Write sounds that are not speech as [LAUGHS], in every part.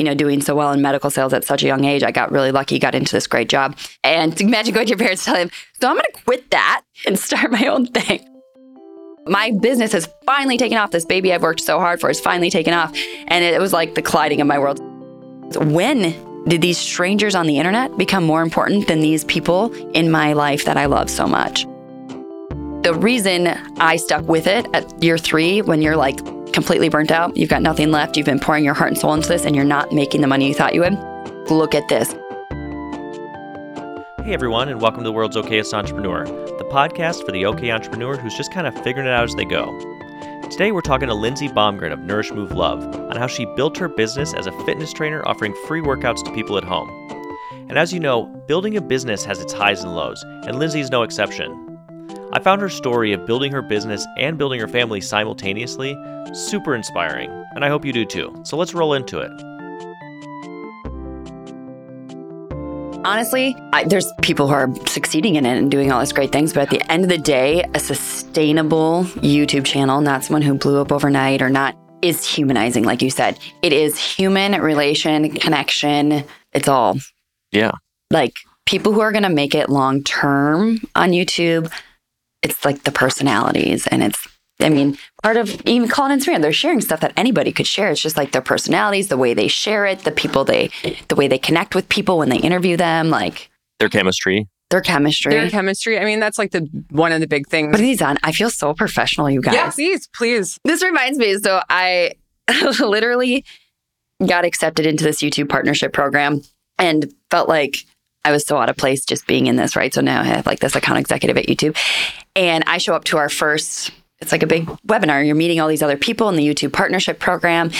you know, doing so well in medical sales at such a young age. I got really lucky, got into this great job. And [LAUGHS] imagine going to your parents telling them, so I'm going to quit that and start my own thing. My business has finally taken off. This baby I've worked so hard for has finally taken off. And it was like the colliding of my worlds. When did these strangers on the internet become more important than these people in my life that I love so much? The reason I stuck with it at year three, when you're like completely burnt out, you've got nothing left, you've been pouring your heart and soul into this, and you're not making the money you thought you would, look at this. Hey everyone, and welcome to the World's Okayest Entrepreneur, the podcast for the OK entrepreneur who's just kind of figuring it out as they go. Today we're talking to Lindsey Bomgren of Nourish Move Love on how she built her business as a fitness trainer offering free workouts to people at home. And as you know, building a business has its highs and lows, and Lindsey is no exception. I found her story of building her business and building her family simultaneously super inspiring, and I hope you do too. So let's roll into it. Honestly, I, there's people who are succeeding in it and doing all these great things, but at the end of the day, a sustainable YouTube channel, not someone who blew up overnight or not, is humanizing, like you said. It is human relation, connection. It's all. Yeah. Like people who are going to make it long term on YouTube it's like the personalities and it's I mean, part of even calling Instagram, they're sharing stuff that anybody could share. It's just like their personalities, the way they share it, the people they, the way they connect with people when they interview them, like their chemistry, their chemistry, their chemistry. I mean, that's like the one of the big things. But these on, I feel so professional, you guys. Yeah, please, please. This reminds me. So I [LAUGHS] literally got accepted into this YouTube partnership program and felt like I was so out of place just being in this, right? So now I have like this account executive at YouTube. And I show up to our first, it's like a big webinar. You're meeting all these other people in the YouTube partnership program.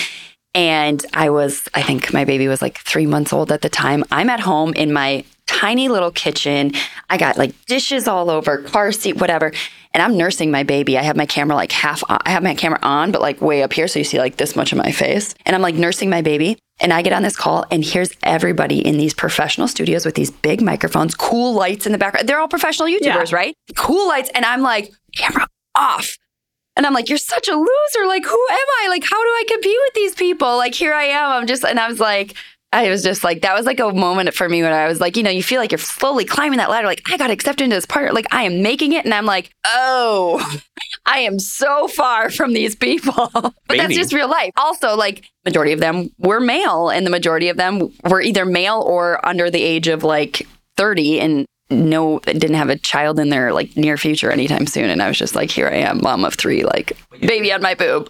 And I was, I think my baby was like three months old at the time. I'm at home in my tiny little kitchen. I got like dishes all over, car seat, whatever. And I'm nursing my baby. I have my camera like half, on. I have my camera on, but like way up here. So you see like this much of my face. And I'm like nursing my baby. And I get on this call, and here's everybody in these professional studios with these big microphones, cool lights in the background. They're all professional YouTubers, yeah. right? Cool lights. And I'm like, camera off. And I'm like, you're such a loser. Like, who am I? Like, how do I compete with these people? Like, here I am. I'm just, and I was like, I was just like, that was like a moment for me when I was like, you know, you feel like you're slowly climbing that ladder. Like, I got accepted into this part. Like, I am making it. And I'm like, oh, [LAUGHS] I am so far from these people. [LAUGHS] but Maybe. that's just real life. Also, like, majority of them were male, and the majority of them were either male or under the age of like 30 and no didn't have a child in their like near future anytime soon and i was just like here i am mom of three like baby on my boob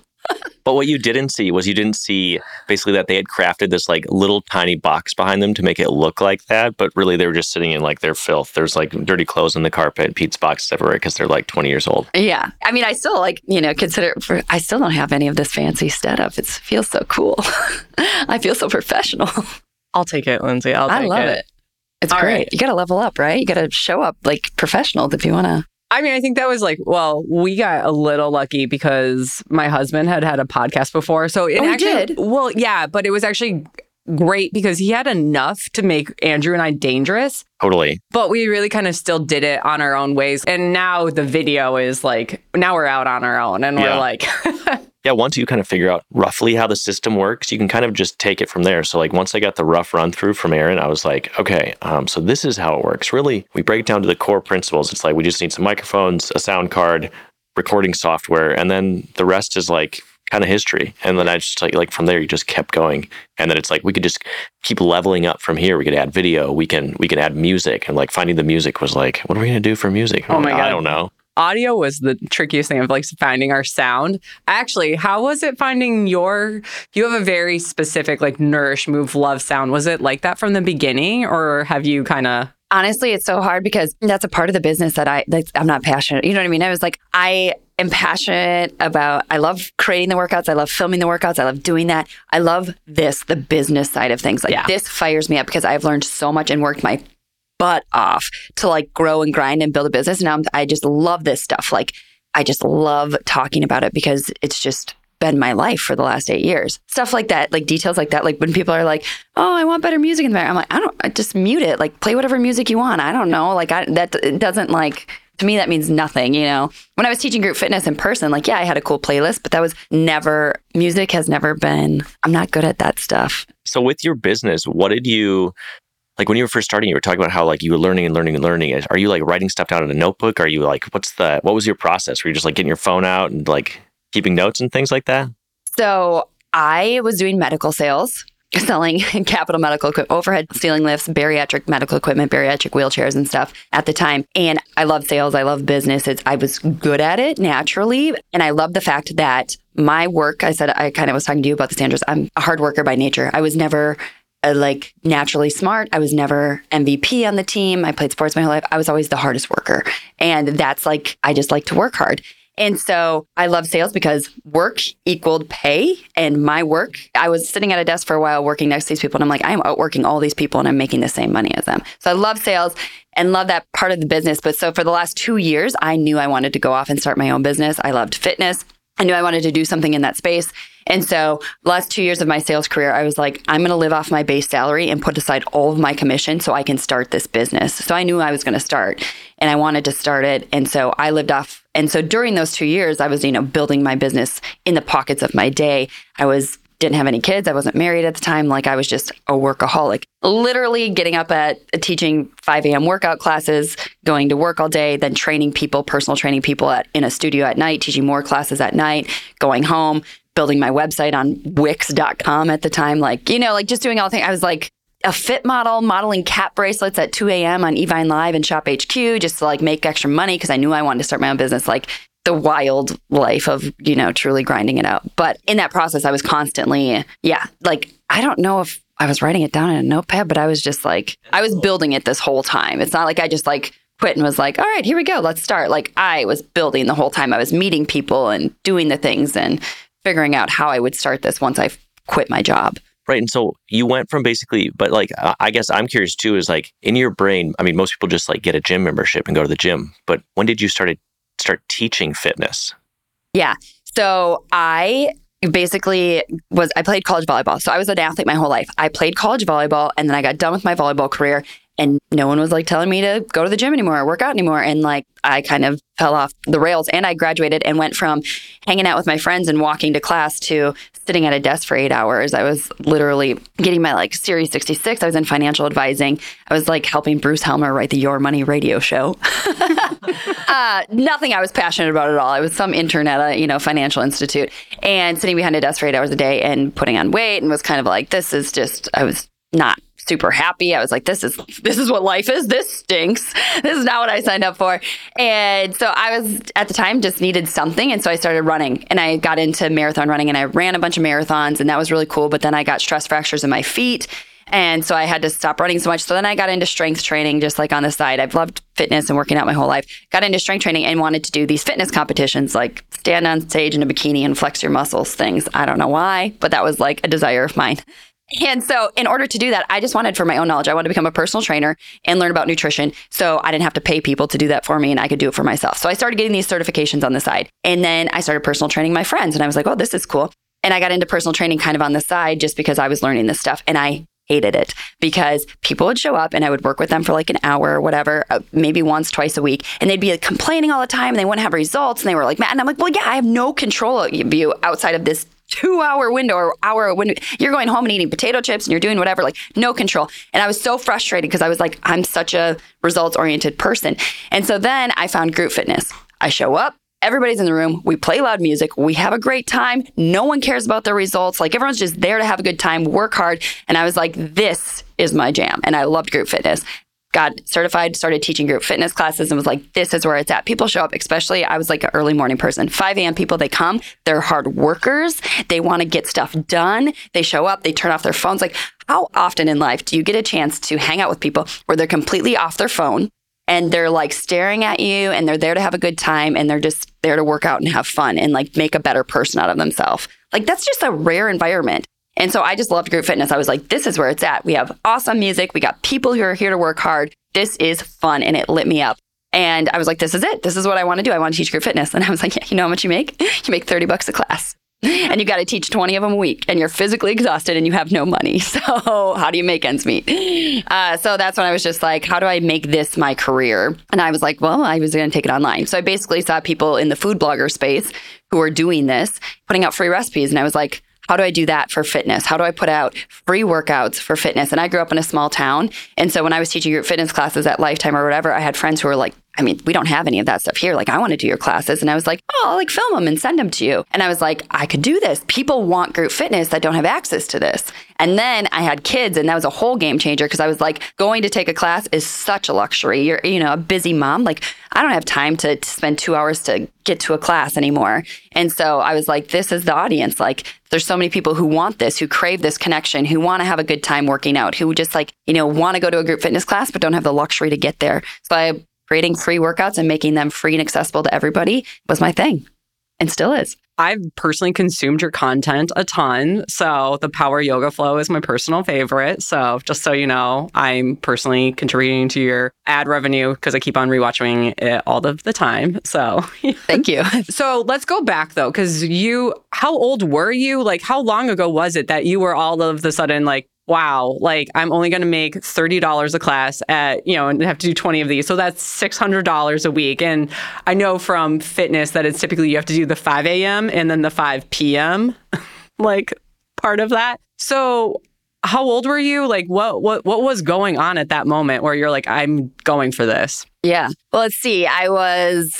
but what you didn't see was you didn't see basically that they had crafted this like little tiny box behind them to make it look like that, but really they were just sitting in like their filth. There's like dirty clothes on the carpet, Pete's boxes everywhere because they're like 20 years old. Yeah. I mean, I still like, you know, consider for, I still don't have any of this fancy stuff. It feels so cool. [LAUGHS] I feel so professional. I'll take it, Lindsey. I'll I love it. it. It's All great. Right. You got to level up, right? You got to show up like professional if you want to I mean, I think that was like, well, we got a little lucky because my husband had had a podcast before. So it oh, actually, did? well, yeah, but it was actually great because he had enough to make Andrew and I dangerous. Totally. But we really kind of still did it on our own ways. And now the video is like, now we're out on our own and yeah. we're like, [LAUGHS] yeah, once you kind of figure out roughly how the system works, you can kind of just take it from there. So, like, once I got the rough run through from Aaron, I was like, okay, um, so this is how it works. Really, we break it down to the core principles. It's like we just need some microphones, a sound card, recording software, and then the rest is like kind of history. And then I just like, like from there, you just kept going. And then it's like we could just keep leveling up from here. We could add video, we can we can add music, and like finding the music was like, what are we gonna do for music? oh my god, I don't know audio was the trickiest thing of like finding our sound. Actually, how was it finding your you have a very specific like nourish move love sound. Was it like that from the beginning or have you kind of Honestly, it's so hard because that's a part of the business that I like, I'm not passionate. You know what I mean? I was like I am passionate about I love creating the workouts, I love filming the workouts, I love doing that. I love this, the business side of things. Like yeah. this fires me up because I've learned so much and worked my butt off to like grow and grind and build a business. And I just love this stuff. Like, I just love talking about it because it's just been my life for the last eight years. Stuff like that, like details like that. Like when people are like, "Oh, I want better music in there," I'm like, "I don't. I just mute it. Like play whatever music you want. I don't know. Like I that doesn't like." To me, that means nothing, you know. When I was teaching group fitness in person, like, yeah, I had a cool playlist, but that was never, music has never been, I'm not good at that stuff. So with your business, what did you like when you were first starting? You were talking about how like you were learning and learning and learning. Are you like writing stuff down in a notebook? Are you like what's the what was your process? Were you just like getting your phone out and like keeping notes and things like that? So I was doing medical sales, [LAUGHS] selling capital medical equipment, overhead ceiling lifts, bariatric medical equipment, bariatric wheelchairs and stuff at the time. And I love sales. I love business. It's, I was good at it naturally. And I love the fact that my work, I said, I kind of was talking to you about this, Andrews. I'm a hard worker by nature. I was never uh, like naturally smart. I was never MVP on the team. I played sports my whole life. I was always the hardest worker. And that's like, I just like to work hard. And so I love sales because work equaled pay. And my work, I was sitting at a desk for a while working next to these people. And I'm like, I'm outworking all these people and I'm making the same money as them. So I love sales and love that part of the business. But so for the last two years, I knew I wanted to go off and start my own business. I loved fitness. I knew I wanted to do something in that space. And so, last two years of my sales career, I was like, I'm going to live off my base salary and put aside all of my commission so I can start this business. So, I knew I was going to start and I wanted to start it. And so, I lived off. And so, during those two years, I was, you know, building my business in the pockets of my day. I was didn't have any kids. I wasn't married at the time. Like I was just a workaholic, literally getting up at uh, teaching 5 a.m. workout classes, going to work all day, then training people, personal training people at, in a studio at night, teaching more classes at night, going home, building my website on wix.com at the time. Like, you know, like just doing all the things. I was like, a fit model modeling cat bracelets at 2 a.m. on Evine Live and Shop HQ just to like make extra money because I knew I wanted to start my own business. Like the wild life of, you know, truly grinding it out. But in that process, I was constantly, yeah, like, I don't know if I was writing it down in a notepad, but I was just like, I was building it this whole time. It's not like I just like quit and was like, all right, here we go, let's start. Like, I was building the whole time. I was meeting people and doing the things and figuring out how I would start this once I quit my job. Right. And so you went from basically, but like, I guess I'm curious too, is like in your brain, I mean, most people just like get a gym membership and go to the gym. But when did you start start teaching fitness? Yeah. So I basically was I played college volleyball. So I was an athlete my whole life. I played college volleyball and then I got done with my volleyball career and no one was like telling me to go to the gym anymore or work out anymore and like I kind of fell off the rails and I graduated and went from hanging out with my friends and walking to class to sitting at a desk for 8 hours. I was literally getting my like Series 66. I was in financial advising. I was like helping Bruce Helmer write the Your Money radio show. [LAUGHS] uh, nothing I was passionate about at all. I was some intern at a, you know, financial institute and sitting behind a desk for 8 hours a day and putting on weight and was kind of like this is just I was not super happy. I was like, this is this is what life is. This stinks. This is not what I signed up for. And so I was at the time just needed something. And so I started running and I got into marathon running and I ran a bunch of marathons and that was really cool. But then I got stress fractures in my feet. And so I had to stop running so much. So then I got into strength training just like on the side. I've loved fitness and working out my whole life. Got into strength training and wanted to do these fitness competitions like stand on stage in a bikini and flex your muscles things. I don't know why, but that was like a desire of mine. And so, in order to do that, I just wanted for my own knowledge, I wanted to become a personal trainer and learn about nutrition. So, I didn't have to pay people to do that for me and I could do it for myself. So, I started getting these certifications on the side. And then I started personal training my friends. And I was like, oh, this is cool. And I got into personal training kind of on the side just because I was learning this stuff. And I hated it because people would show up and I would work with them for like an hour or whatever, uh, maybe once, twice a week. And they'd be like, complaining all the time and they wouldn't have results. And they were like, man, and I'm like, well, yeah, I have no control of you outside of this two hour window or hour window. You're going home and eating potato chips and you're doing whatever, like no control. And I was so frustrated because I was like, I'm such a results oriented person. And so then I found group fitness. I show up, everybody's in the room. We play loud music. We have a great time. No one cares about the results. Like everyone's just there to have a good time, work hard. And I was like, this is my jam. And I loved group fitness got certified, started teaching group fitness classes, and was like, this is where it's at. People show up, especially I was like an early morning person. 5 a.m. people, they come, they're hard workers, they want to get stuff done. They show up, they turn off their phones. Like, how often in life do you get a chance to hang out with people where they're completely off their phone and they're like staring at you and they're there to have a good time and they're just there to work out and have fun and like make a better person out of themselves? Like, that's just a rare environment. And so I just loved group fitness. I was like, this is where it's at. We have awesome music. We got people who are here to work hard. This is fun. And it lit me up. And I was like, this is it. This is what I want to do. I want to teach group fitness. [LAUGHS] And I was like, yeah, you know how much you make? [LAUGHS] You make 30 bucks a class. And you got to teach 20 of them a week, and you're physically exhausted and you have no money. [LAUGHS] So, how do you make ends meet? Uh, so, that's when I was just like, how do I make this my career? And I was like, well, I was going to take it online. So, I basically saw people in the food blogger space who were doing this, putting out free recipes. And I was like, how do I do that for fitness? How do I put out free workouts for fitness? And I grew up in a small town. And so when I was teaching group fitness classes at Lifetime or whatever, I had friends who were like, I mean, we don't have any of that stuff here. Like, I want to do your classes. And I was like, oh, I'll like film them and send them to you. And I was like, I could do this. People want group fitness that don't have access to this. And then I had kids, and that was a whole game changer because I was like, going to take a class is such a luxury. You're, you know, a busy mom. Like, I don't have time to, to spend two hours to get to a class anymore. And so I was like, this is the audience. Like, there's so many people who want this, who crave this connection, who want to have a good time working out, who just like, you know, want to go to a group fitness class, but don't have the luxury to get there. So I creating free workouts and making them free and accessible to everybody was my thing and still is. I've personally consumed your content a ton. So the Power Yoga Flow is my personal favorite. So just so you know, I'm personally contributing to your ad revenue because I keep on rewatching it all of the time. So [LAUGHS] thank you. so let's go back though, because you, how old were you? Like, how long ago was it that you were all of the sudden like, wow, like I'm only going to make $30 a class at, you know, and have to do 20 of these. So that's $600 a week. And I know from fitness that it's typically you have to do the 5 a.m. and then the 5 p.m. [LAUGHS] like part of that. So how old were you? Like what what what was going on at that moment where you're like I'm going for this? Yeah. Well, let's see. I was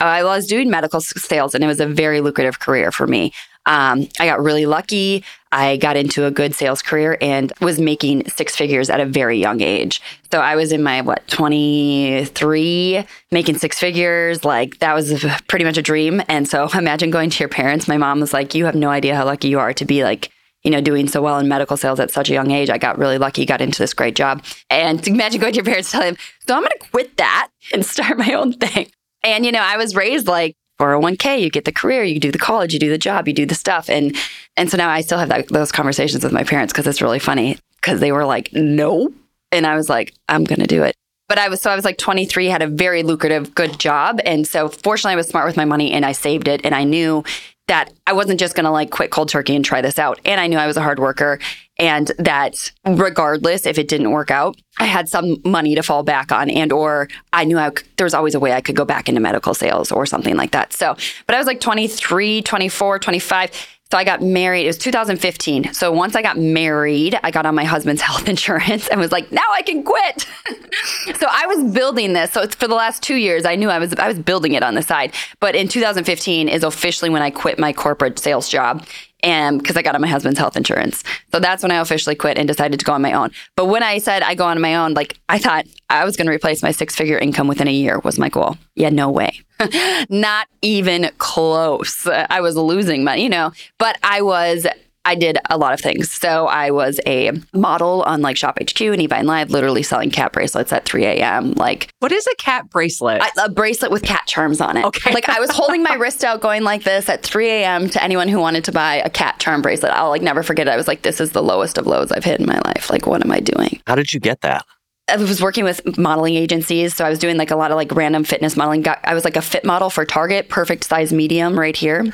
I was doing medical sales and it was a very lucrative career for me. Um, I got really lucky. I got into a good sales career and was making six figures at a very young age. So I was in my, what, 23, making six figures. Like that was [LAUGHS] pretty much a dream. And so [LAUGHS] imagine going to your parents. My mom was like, You have no idea how lucky you are to be like, you know, doing so well in medical sales at such a young age. I got really lucky, got into this great job. And [LAUGHS] imagine going to your parents telling them, So I'm going to quit that and start my own thing. And, you know, I was raised like, 401k, you get the career, you do the college, you do the job, you do the stuff. And and so now I still have that, those conversations with my parents because it's really funny because they were like, no. And I was like, I'm going to do it. But I was so I was like 23, had a very lucrative, good job. And so fortunately, I was smart with my money and I saved it. And I knew that I wasn't just going to like quit cold turkey and try this out. And I knew I was a hard worker and that regardless if it didn't work out, I had some money to fall back on and or I knew I, there was always a way I could go back into medical sales or something like that. So, but I was like 23, 24, 25 so I got married. It was 2015. So once I got married, I got on my husband's [LAUGHS] health insurance and was like, now I can quit. [LAUGHS] so I was building this. So it's for the last two years, I knew I was I was building it on the side. But in 2015 is officially when I quit my corporate sales job and because I got on my husband's health insurance. So that's when I officially quit and decided to go on my own. But when I said I go on my own, like I thought I was going to replace my six figure income within a year was my goal. Yeah, no way. [LAUGHS] Not even close. I was losing money, you know, but I was I did a lot of things. So I was a model on like Shop HQ and Evine Live, literally selling cat bracelets at 3 a.m. Like, what is a cat bracelet? I, a bracelet with cat charms on it. Okay. Like I was holding my wrist out, going like this at 3 a.m. to anyone who wanted to buy a cat charm bracelet. I'll like never forget it. I was like, this is the lowest of lows I've hit in my life. Like, what am I doing? How did you get that? I was working with modeling agencies, so I was doing like a lot of like random fitness modeling. I was like a fit model for Target, perfect size medium right here.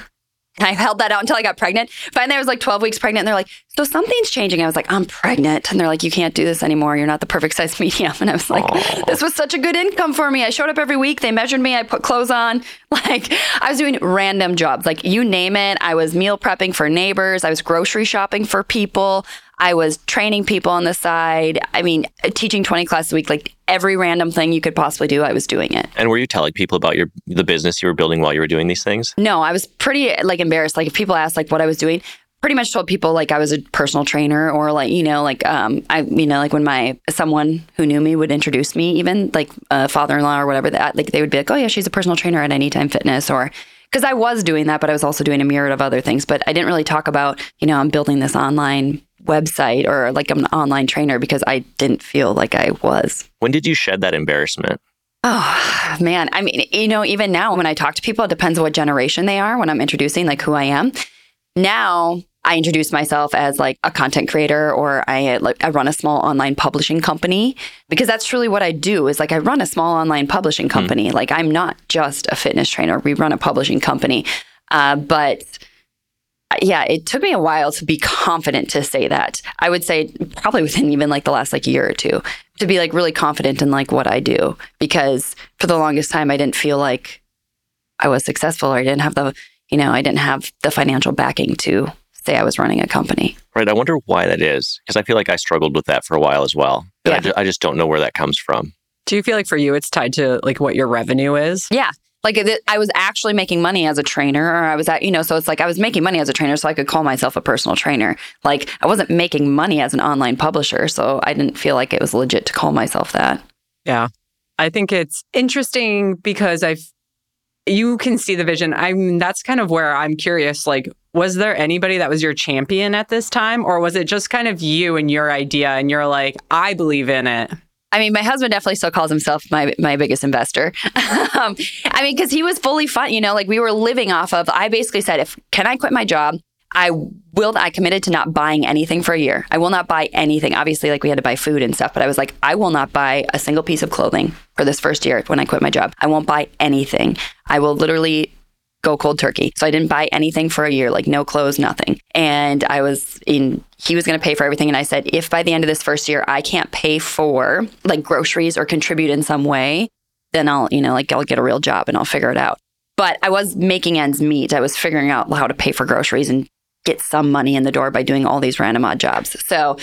[LAUGHS] I held that out until I got pregnant. Finally, I was like 12 weeks pregnant. And they're like, So something's changing. I was like, I'm pregnant. And they're like, You can't do this anymore. You're not the perfect size [LAUGHS] medium. And I was like, Aww. This was such a good income for me. I showed up every week. They measured me. I put clothes on. [LAUGHS] Like, I was doing random jobs. Like, you name it. I was meal prepping for neighbors. I was grocery shopping for people. I was training people on the side. I mean, teaching 20 classes a week, like every random thing you could possibly do, I was doing it. And were you telling people about your the business you were building while you were doing these things? No, I was pretty like embarrassed. Like if people asked like what I was doing, pretty much told people like I was a personal trainer or like you know like um I you know like when my someone who knew me would introduce me even like a father-in-law or whatever that like they would be like oh yeah she's a personal trainer at Anytime Fitness or because I was doing that but I was also doing a myriad of other things but I didn't really talk about you know I'm building this online website or like I'm an online trainer because I didn't feel like I was. When did you shed that embarrassment? Oh, man. I mean, you know, even now when I talk to people, it depends on what generation they are when I'm introducing like who I am. Now, I introduce myself as like a content creator or I like I run a small online publishing company because that's truly what I do is like I run a small online publishing hmm. company. Mm. Like I'm not just a fitness trainer. We run a publishing company. Uh, but yeah, it took me a while to be confident to say that. I would say probably within even like the last like year or two to be like really confident in like what I do because for the longest time I didn't feel like I was successful or I didn't have the, you know, I didn't have the financial backing to say I was running a company. Right. I wonder why that is because I feel like I struggled with that for a while as well. And I, Yeah. ju- I just don't know where that comes from. Do you feel like for you it's tied to like what your revenue is? Yeah. Like it- I was actually making money as a trainer, or I was at, you know, so it's like I was making money as a trainer, so I could call myself a personal trainer. Like I wasn't making money as an online publisher, so I didn't feel like it was legit to call myself that. Yeah. I think it's interesting because I've you can see the vision. I mean, that's kind of where I'm curious. Like, was there anybody that was your champion at this time? Or was it just kind of you and your idea and you're like, I believe in it? I mean, my husband definitely still calls himself my my biggest investor. [LAUGHS] um, I mean, because he was fully fun. You know, like we were living off of. I basically said, if can I quit my job, I will. I committed to not buying anything for a year. I will not buy anything. Obviously, like we had to buy food and stuff, but I was like, I will not buy a single piece of clothing for this first year when I quit my job. I won't buy anything. I will literally go cold turkey. So I didn't buy anything for a year, like no clothes, nothing. And I was in, he was going to pay for everything. And I said, if by the end of this first year I can't pay for like groceries or contribute in some way, then I'll, you know, like I'll get a real job and I'll figure it out. But I was making ends meet. I was figuring out how to pay for groceries and get some money in the door by doing all these random odd jobs. So,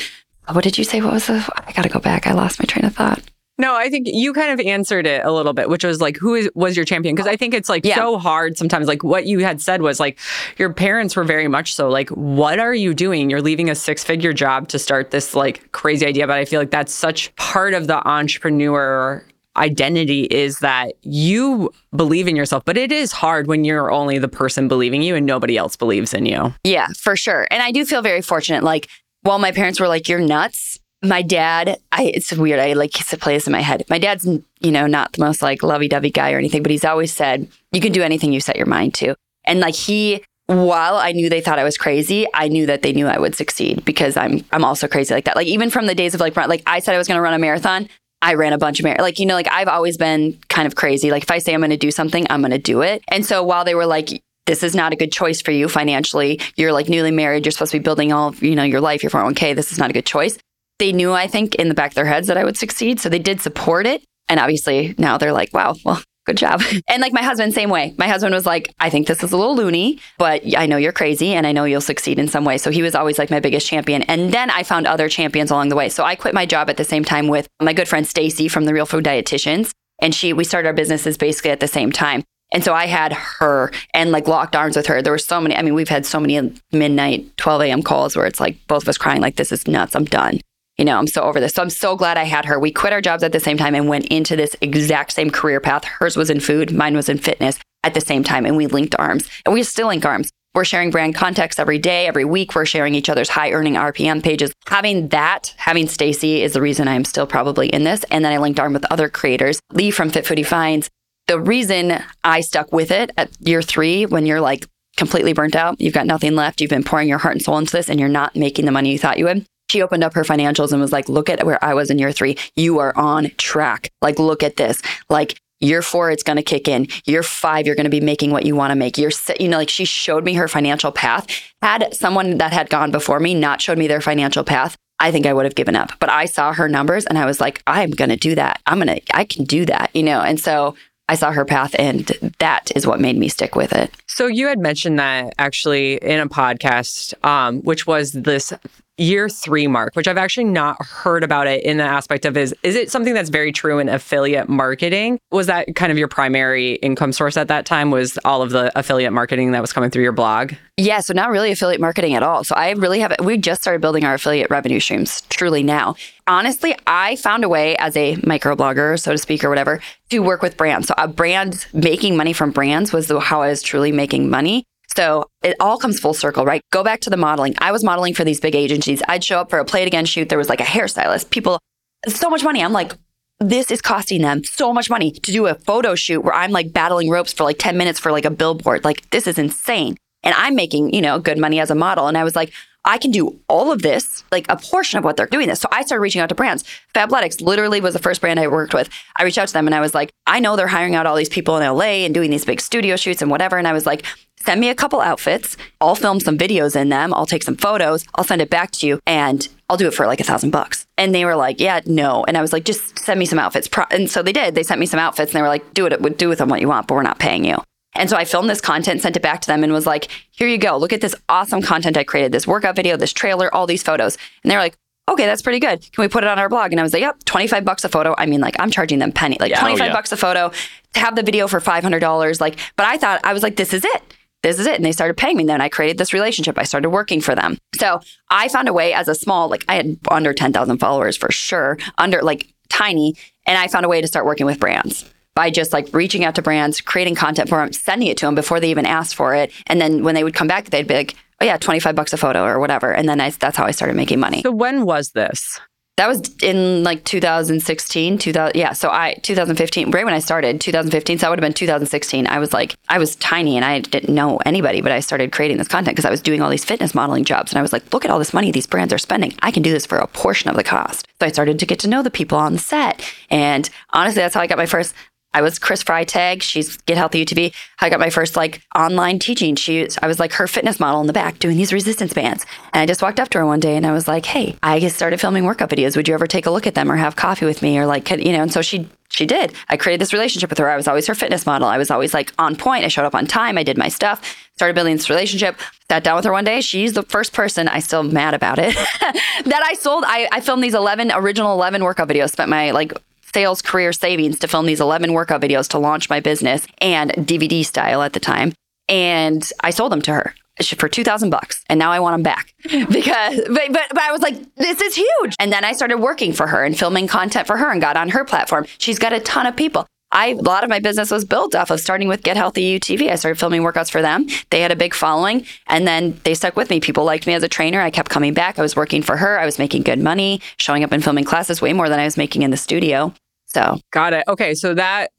what did you say? What was the? I got to go back. I lost my train of thought. No, I think you kind of answered it a little bit, which was like, who is, was your champion? Because I think it's like Yeah. so hard sometimes. Like what you had said was like, your parents were very much so like, what are you doing? You're leaving a six figure job to start this like crazy idea. But I feel like that's such part of the entrepreneur identity is that you believe in yourself, but it is hard when you're only the person believing you and nobody else believes in you. Yeah, for sure. And I do feel very fortunate. Like, while my parents were like, "You're nuts," my dad, I it's weird. I like to play this in my head. My dad's, you know, not the most like lovey-dovey guy or anything, but he's always said, "You can do anything you set your mind to." And like he, while I knew they thought I was crazy, I knew that they knew I would succeed because I'm I'm also crazy like that. Like even from the days of like run, like I said I was going to run a marathon. I ran a bunch of mar- like you know like I've always been kind of crazy. Like if I say I'm going to do something, I'm going to do it. And so while they were like this is not a good choice for you financially. You're like newly married. You're supposed to be building all, you know, your life, your 401k. This is not a good choice. They knew, I think, in the back of their heads that I would succeed. So they did support it. And obviously now they're like, wow, well, good job. [LAUGHS] And like my husband, same way. My husband was like, I think this is a little loony, but I know you're crazy and I know you'll succeed in some way. So he was always like my biggest champion. And then I found other champions along the way. So I quit my job at the same time with my good friend Stacy from the Real Food Dietitians. And she, we started our businesses basically at the same time. And so I had her and like locked arms with her. There were so many, I mean, we've had so many midnight, 12 a.m. calls where it's like both of us crying, like, this is nuts. I'm done. You know, I'm so over this. So I'm so glad I had her. We quit our jobs at the same time and went into this exact same career path. Hers was in food, mine was in fitness at the same time. And we linked arms and we still link arms. We're sharing brand context every day, every week. We're sharing each other's high earning RPM pages. Having that, having Stacy is the reason I'm still probably in this. And then I linked arm with other creators. Lee from Fit Foodie Finds. The reason I stuck with it at year three, when you're like completely burnt out, you've got nothing left, you've been pouring your heart and soul into this, and you're not making the money you thought you would. She opened up her financials and was like, Look at where I was in year three. You are on track. Like, look at this. Like, year four, it's going to kick in. Year five, you're going to be making what you want to make. Six, you know, like she showed me her financial path. Had someone that had gone before me not showed me their financial path, I think I would have given up. But I saw her numbers and I was like, I'm going to do that. I'm going to, I can do that, you know? And so I saw her path and that is what made me stick with it. So you had mentioned that actually in a podcast, um, which was this year three mark, which I've actually not heard about it in the aspect of is is it something that's very true in affiliate marketing? Was that kind of your primary income source at that time? Was all of the affiliate marketing that was coming through your blog? Yeah, so not really affiliate marketing at all. So I really have we just started building our affiliate revenue streams truly now. Honestly, I found a way as a microblogger, so to speak, or whatever, to work with brands. So a brand making money from brands was how I was truly making money. So it all comes full circle, right? Go back to the modeling. I was modeling for these big agencies. I'd show up for a play it again shoot. There was like a hairstylist. People, so much money. I'm like, this is costing them so much money to do a photo shoot where I'm like battling ropes for like 10 minutes for like a billboard. Like, this is insane. And I'm making, you know, good money as a model. And I was like, I can do all of this, like a portion of what they're doing this. So I started reaching out to brands. Fabletics literally was the first brand I worked with. I reached out to them and I was like, I know they're hiring out all these people in LA and doing these big studio shoots and whatever. And I was like, send me a couple outfits. I'll film some videos in them. I'll take some photos. I'll send it back to you and I'll do it for like a thousand bucks. And they were like, yeah, no. And I was like, just send me some outfits. And so they did. They sent me some outfits and they were like, do it, do with them what you want, but we're not paying you. And so I filmed this content, sent it back to them, and was like, here you go. Look at this awesome content I created this workout video, this trailer, all these photos. And they're like, okay, that's pretty good. Can we put it on our blog? And I was like, yep, 25 bucks a photo. I mean, like, I'm charging them penny, like Yeah. 25 Oh, yeah. bucks a photo to have the video for $500. Like, but I thought, I was like, this is it. This is it. And they started paying me. Then I created this relationship. I started working for them. So I found a way as a small, like, I had under 10,000 followers for sure, under like tiny. And I found a way to start working with brands by just like reaching out to brands, creating content for them, sending it to them before they even asked for it. And then when they would come back, they'd be like, oh, yeah, 25 bucks a photo or whatever. And then I, that's how I started making money. So when was this? That was in like 2016, 2000. Yeah. So I, 2015, right when I started, 2015. So that would have been 2016. I was like, I was tiny and I didn't know anybody, but I started creating this content because I was doing all these fitness modeling jobs. And I was like, look at all this money these brands are spending. I can do this for a portion of the cost. So I started to get to know the people on the set. And honestly, that's how I got my first I was Chris Freytag. She's Get Healthy UTV. I got my first like online teaching. She, I was like her fitness model in the back doing these resistance bands. And I just walked up to her one day and I was like, "Hey, I just started filming workout videos. Would you ever take a look at them or have coffee with me or like, you know?" And so she she did. I created this relationship with her. I was always her fitness model. I was always like on point. I showed up on time. I did my stuff. Started building this relationship. Sat down with her one day. She's the first person. I still mad about it [LAUGHS] that I sold. I, I filmed these eleven original eleven workout videos. Spent my like sales career savings to film these 11 workout videos to launch my business and DVD style at the time. And I sold them to her for 2000 bucks. And now I want them back [LAUGHS] because, but, but, but I was like, this is huge. And then I started working for her and filming content for her and got on her platform. She's got a ton of people. I, a lot of my business was built off of starting with Get Healthy UTV. I started filming workouts for them. They had a big following and then they stuck with me. People liked me as a trainer. I kept coming back. I was working for her. I was making good money, showing up and filming classes way more than I was making in the studio. So Got it. Okay, so that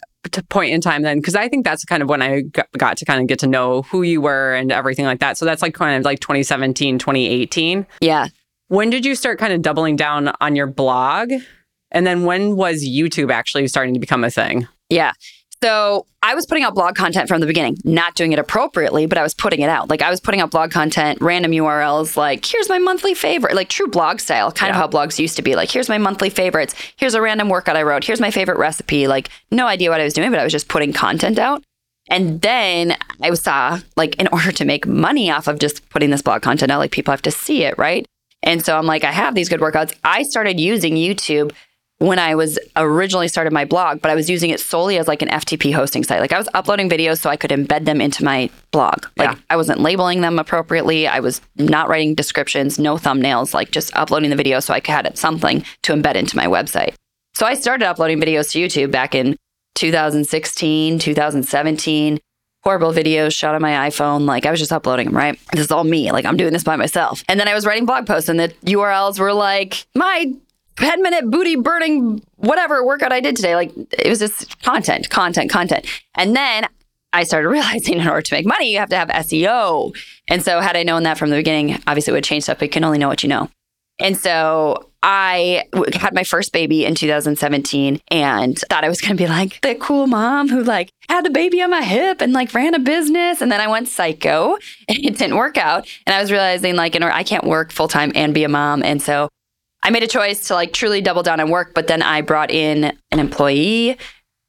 point in time then, because I think that's kind of when I got, got to kind of get to know who you were and everything like that. So that's like kind of like 2017, 2018. yeah, When did you start kind of doubling down on your blog? And then when was YouTube actually starting to become a thing? Yeah. So I was putting out blog content from the beginning, not doing it appropriately, but I was putting it out. Like I was putting out blog content, random URLs, like here's my monthly favorite, like true blog style, kind of how blogs used to be. Like here's my monthly favorites. Here's a random workout I wrote. Here's my favorite recipe. Like no idea what I was doing, but I was just putting content out. And then I saw like in [LAUGHS] order to make money off of just putting this blog content out, like people have to see it, right? And so I'm like, I have these good workouts. I started using YouTube when I was originally started my blog, but I was using it solely as like an FTP hosting site. Like I was uploading videos so I could embed them into my blog. Like Yeah. I wasn't labeling them appropriately. I was not writing descriptions, no thumbnails, like just uploading the video so I could have something to embed into my website. So I started uploading videos to YouTube back in 2016, 2017. Horrible videos shot on my iPhone. Like I was just uploading them, right? This is all me. Like I'm doing this by myself. And then I was writing blog posts and the URLs were like my 10 minute booty burning whatever workout I did today. Like it was just content, content, content. And then I started [LAUGHS] realizing in order to make money, you have to have SEO. And so had I known that from the beginning, obviously it would change stuff, but you can only know what you know. And so I had my first baby in 2017 and thought I was going to be like the cool mom who like had the baby on my hip and like ran a business. And then I went psycho [LAUGHS] and it didn't work out. And I was realizing like, in order, I can't work full time and be a mom. And so I made a choice to like truly double down on work, but then I brought in an employee.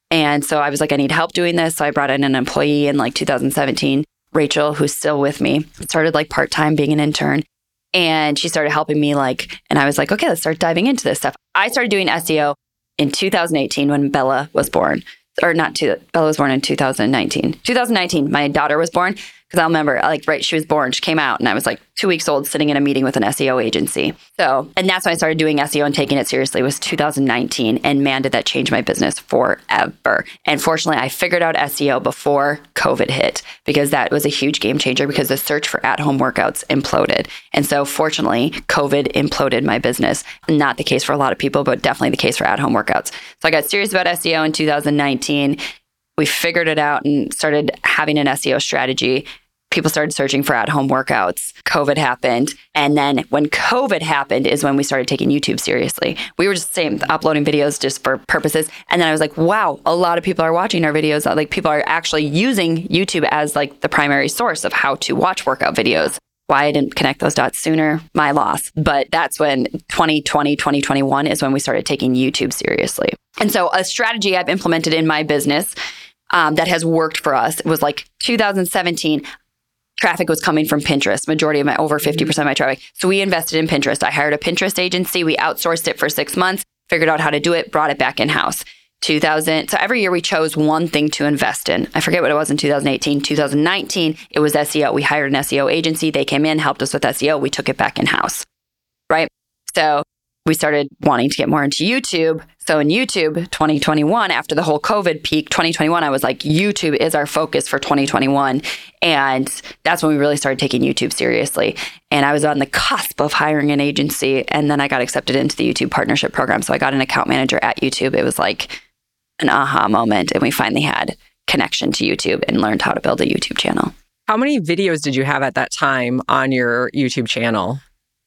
And so I was like, I need help doing this. So I brought in an employee in like 2017, Rachel, who's still with me, started like part time being an intern. And she started helping me, like, and I was like, okay, let's start diving into this stuff. I started doing SEO in 2018 when Bella was born, or not two, Bella was born in 2019. 2019, my daughter was born. Because I'll remember, like, right, she was born, she came out, and I was like two weeks old sitting in a meeting with an SEO agency. So, and that's when I started doing SEO and taking it seriously was 2019. And man, did that change my business forever. And fortunately, I figured out SEO before COVID hit because that was a huge game changer because the search for at home workouts imploded. And so, fortunately, COVID imploded my business. Not the case for a lot of people, but definitely the case for at home workouts. So, I got serious about SEO in 2019 we figured it out and started having an SEO strategy. People started searching for at home workouts. COVID happened. And then when COVID happened is when we started taking YouTube seriously. We were just same uploading videos just for purposes. And then I was like, wow, a lot of people are watching our videos. Like people are actually using YouTube as like the primary source of how to watch workout videos. Why I didn't connect those dots sooner, my loss. But that's when 2020, 2021 is when we started taking YouTube seriously. And so a strategy I've implemented in my business um, that has worked for us. It was like 2017. Traffic was coming from Pinterest, majority of my over 50% of my traffic. So we invested in Pinterest. I hired a Pinterest agency. We outsourced it for six months, figured out how to do it, brought it back in house. 2000. So every year we chose one thing to invest in. I forget what it was in 2018. 2019, it was SEO. We hired an SEO agency. They came in, helped us with SEO. We took it back in house. Right. So we started wanting to get more into YouTube. So in YouTube 2021, after the whole COVID peak, 2021, I was like, YouTube is our focus for 2021. And that's when we really started taking YouTube seriously. And I was on the cusp of hiring an agency. And then I got accepted into the YouTube partnership program. So I got an account manager at YouTube. It was like an aha moment. And we finally had connection to YouTube and learned how to build a YouTube channel. How many videos did you have at that time on your YouTube channel?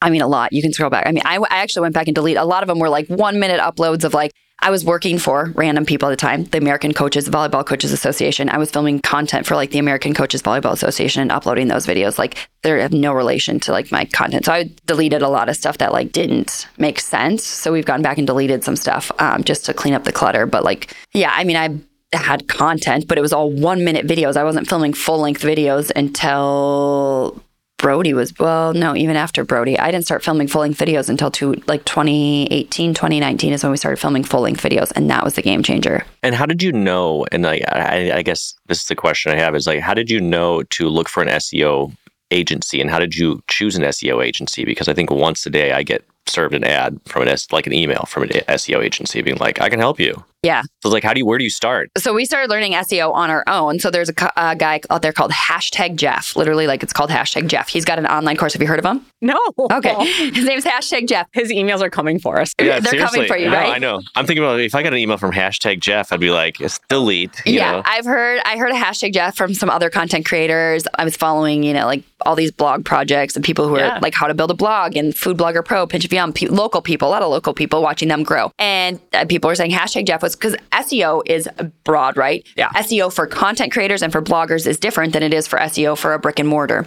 I mean, a lot. You can scroll back. I mean, I, I actually went back and delete. A lot of them were like one minute uploads of like, I was working for random people at the time, the American Coaches Volleyball Coaches Association. I was filming content for like the American Coaches Volleyball Association and uploading those videos. Like they have no relation to like my content. So I deleted a lot of stuff that like didn't make sense. So we've gone back and deleted some stuff um, just to clean up the clutter. But like, yeah, I mean, I had content, but it was all one minute videos. I wasn't filming full length videos until Brody was, well, no, even after Brody. I didn't start filming full length videos until to, like 2018, 2019 is when we started filming full length videos. And that was the game changer. And how did you know? And like, I, I guess this is the question I have is like, how did you know to look for an SEO agency and how did you choose an SEO agency? Because I think once a day I get served an ad from an like an email from an SEO agency being like, I can help you. Yeah. So it's like, how do you, where do you start? So we started learning SEO on our own. So there's a, a, guy out there called hashtag Jeff, literally like it's called hashtag Jeff. He's got an online course. Have you heard of him? No. Okay. [LAUGHS] His name's hashtag Jeff. His emails are coming for us. Yeah, They're seriously. coming for you, No, right? I know. I'm thinking about if I got an email from hashtag Jeff, I'd be like, it's delete. You yeah, know? I've heard I heard a hashtag Jeff from some other content creators. I was following, you know, like all these blog projects and people who Yeah. are like how to build a blog and Food Blogger Pro, Pinch of Yum, pe- local people, a lot of local people watching them grow. And uh, people were saying hashtag Jeff was because SEO is broad, right? Yeah. SEO for content creators and for bloggers is different than it is for SEO for a brick and mortar.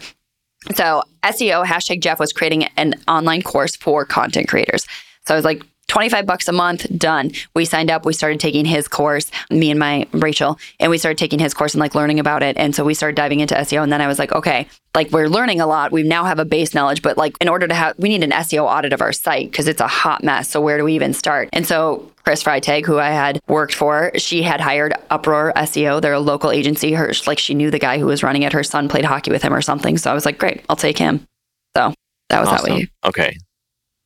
So SEO hashtag Jeff was creating an online course for content creators. So I was like, 25 bucks a month, done. We signed up, we started taking his course, me and my Rachel, and we started taking his course and like learning about it. And so we started diving into SEO. And then I was like, okay, like we're learning a lot. We now have a base knowledge, but like in order to have, we need an SEO audit of our site because it's a hot mess. So where do we even start? And so Chris Freytag, who I had worked for, she had hired Uproar SEO. They're a local agency. Her like she knew the guy who was running it. Her son played hockey with him or something. So I was like, great, I'll take him. So that was that way. Okay.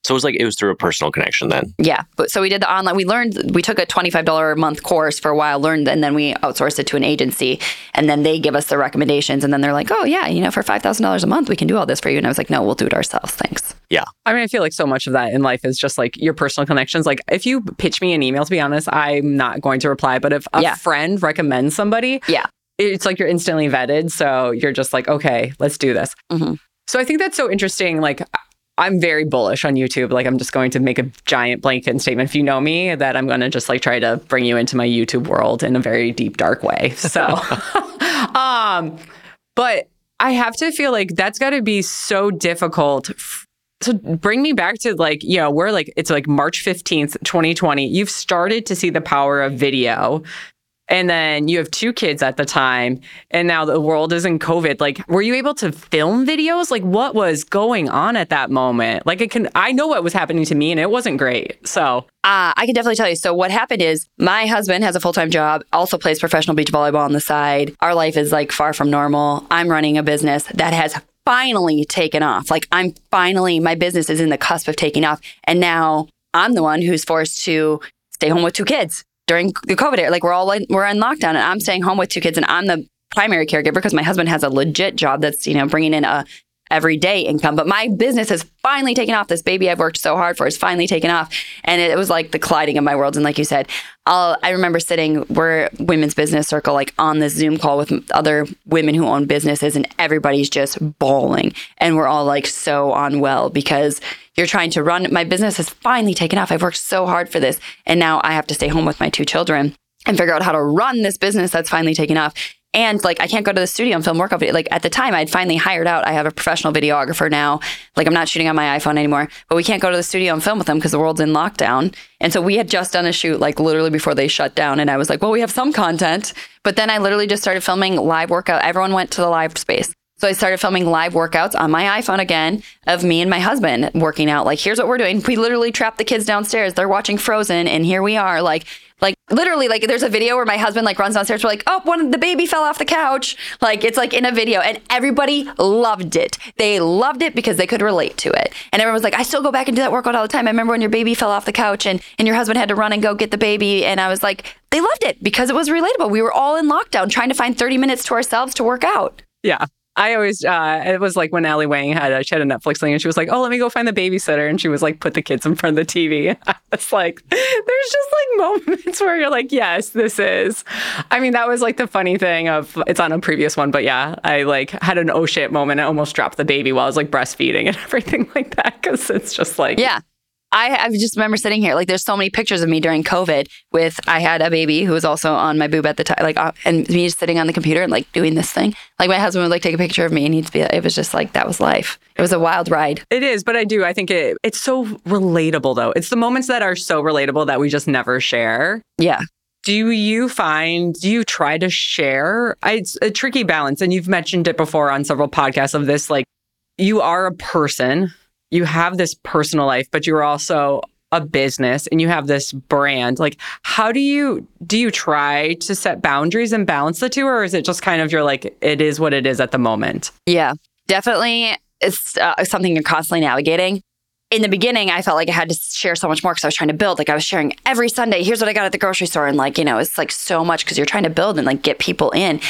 So it was like, it was through a personal connection then. Yeah. But so we did the online, we learned, we took a $25 a month course for a while, learned, and then we outsourced it to an agency. And then they give us the recommendations. And then they're like, oh, yeah, you know, for $5,000 a month, we can do all this for you. And I was like, no, we'll do it ourselves. Thanks. Yeah. I mean, I feel like so much of that in life is just like your personal connections. Like, if you pitch me an email, to be honest, I'm not going to reply. But if a Yeah. friend recommends somebody, Yeah. it's like you're instantly vetted. So you're just like, okay, let's do this. Mhm. So I think that's so interesting. Like, I'm very bullish on YouTube. Like, I'm just going to make a giant blanket statement. If you know me, that I'm going to just like try to bring you into my YouTube world in a very deep, dark way. So, [LAUGHS] um, but I have to feel like that's got to be so difficult. f- So bring me back to like, you know, we're like, it's like March 15th, 2020. You've started to see the power of video. And then you have two kids at the time, and now the world is in COVID. Like, were you able to film videos? Like, what was going on at that moment? Like, it can, I know what was happening to me, and it wasn't great. So, Uh, I can definitely tell you. So what happened is my husband has a full time job, also plays professional beach volleyball on the side. Our life is like far from normal. I'm running a business that has finally taken off. Like I'm finally, my business is in the cusp of taking off. And now I'm the one who's forced to stay home with two kids during the COVID era. Like we're all we're in lockdown and I'm staying home with two kids and I'm the primary caregiver because my husband has a legit job that's, you know, bringing in a everyday income. But my business has finally taken off. This baby I've worked so hard for has finally taken off. And it was like the colliding of my worlds. And like you said, I'll, I remember sitting, we're women's business circle, like on this Zoom call with other women who own businesses, and everybody's just bawling. And we're all like so unwell because you're trying to run. My business has finally taken off. I've worked so hard for this. And now I have to stay home with my two children and figure out how to run this business that's finally taken off. And like, I can't go to the studio and film workout video. Like at the time, I'd finally hired out. I have a professional videographer now. Like I'm not shooting on my iPhone anymore, but we can't go to the studio and film with them because the world's in lockdown. And so we had just done a shoot like literally before they shut down. And I was like, well, we have some content. But then I literally just started filming live workout. Everyone went to the live space. So I started filming live workouts on my iPhone again of me and my husband working out. Like, here's what we're doing. We literally trapped the kids downstairs. They're watching Frozen, and here we are. Like, like literally, like there's a video where my husband like runs downstairs. We're like, oh, one the baby fell off the couch. Like it's like in a video, and everybody loved it. They loved it because they could relate to it. And everyone was like, I still go back and do that workout all the time. I remember when your baby fell off the couch and and your husband had to run and go get the baby. And I was like, they loved it because it was relatable. We were all in lockdown trying to find 30 minutes to ourselves to work out. Yeah. I always, uh, it was like when Ali Wong had a, she had a Netflix thing and she was like, oh, let me go find the babysitter. And she was like, put the kids in front of the TV. it's [LAUGHS] like, there's just like [LAUGHS] moments where you're like, yes, this is. I mean, that was like the funny thing of, it's on a previous one, but yeah, I like had an oh shit moment. I almost dropped the baby while I was like breastfeeding and [LAUGHS] everything like that. Cause it's just like, yeah. I, I just remember sitting here, like, there's so many pictures of me during COVID with, I had a baby who was also on my boob at the time, like, uh, and me just sitting on the computer and like doing this thing. Like, my husband would like take a picture of me and he'd be, it was just like, that was life. It was a wild ride. It is, but I do. I think it, it's so relatable, though. It's the moments that are so relatable that we just never share. Yeah. Do you find, do you try to share? It's a tricky balance. And you've mentioned it before on several podcasts of this, like, you are a person you have this personal life, but you're also a business and you have this brand. Like, how do you do you try to set boundaries and balance the two, or is it just kind of you're like, it is what it is at the moment? Yeah, definitely. It's uh, something you're constantly navigating. In the beginning, I felt like I had to share so much more because I was trying to build. Like I was sharing every Sunday. Here's what I got at the grocery store, and like you know, it's like so much because you're trying to build and like get people in.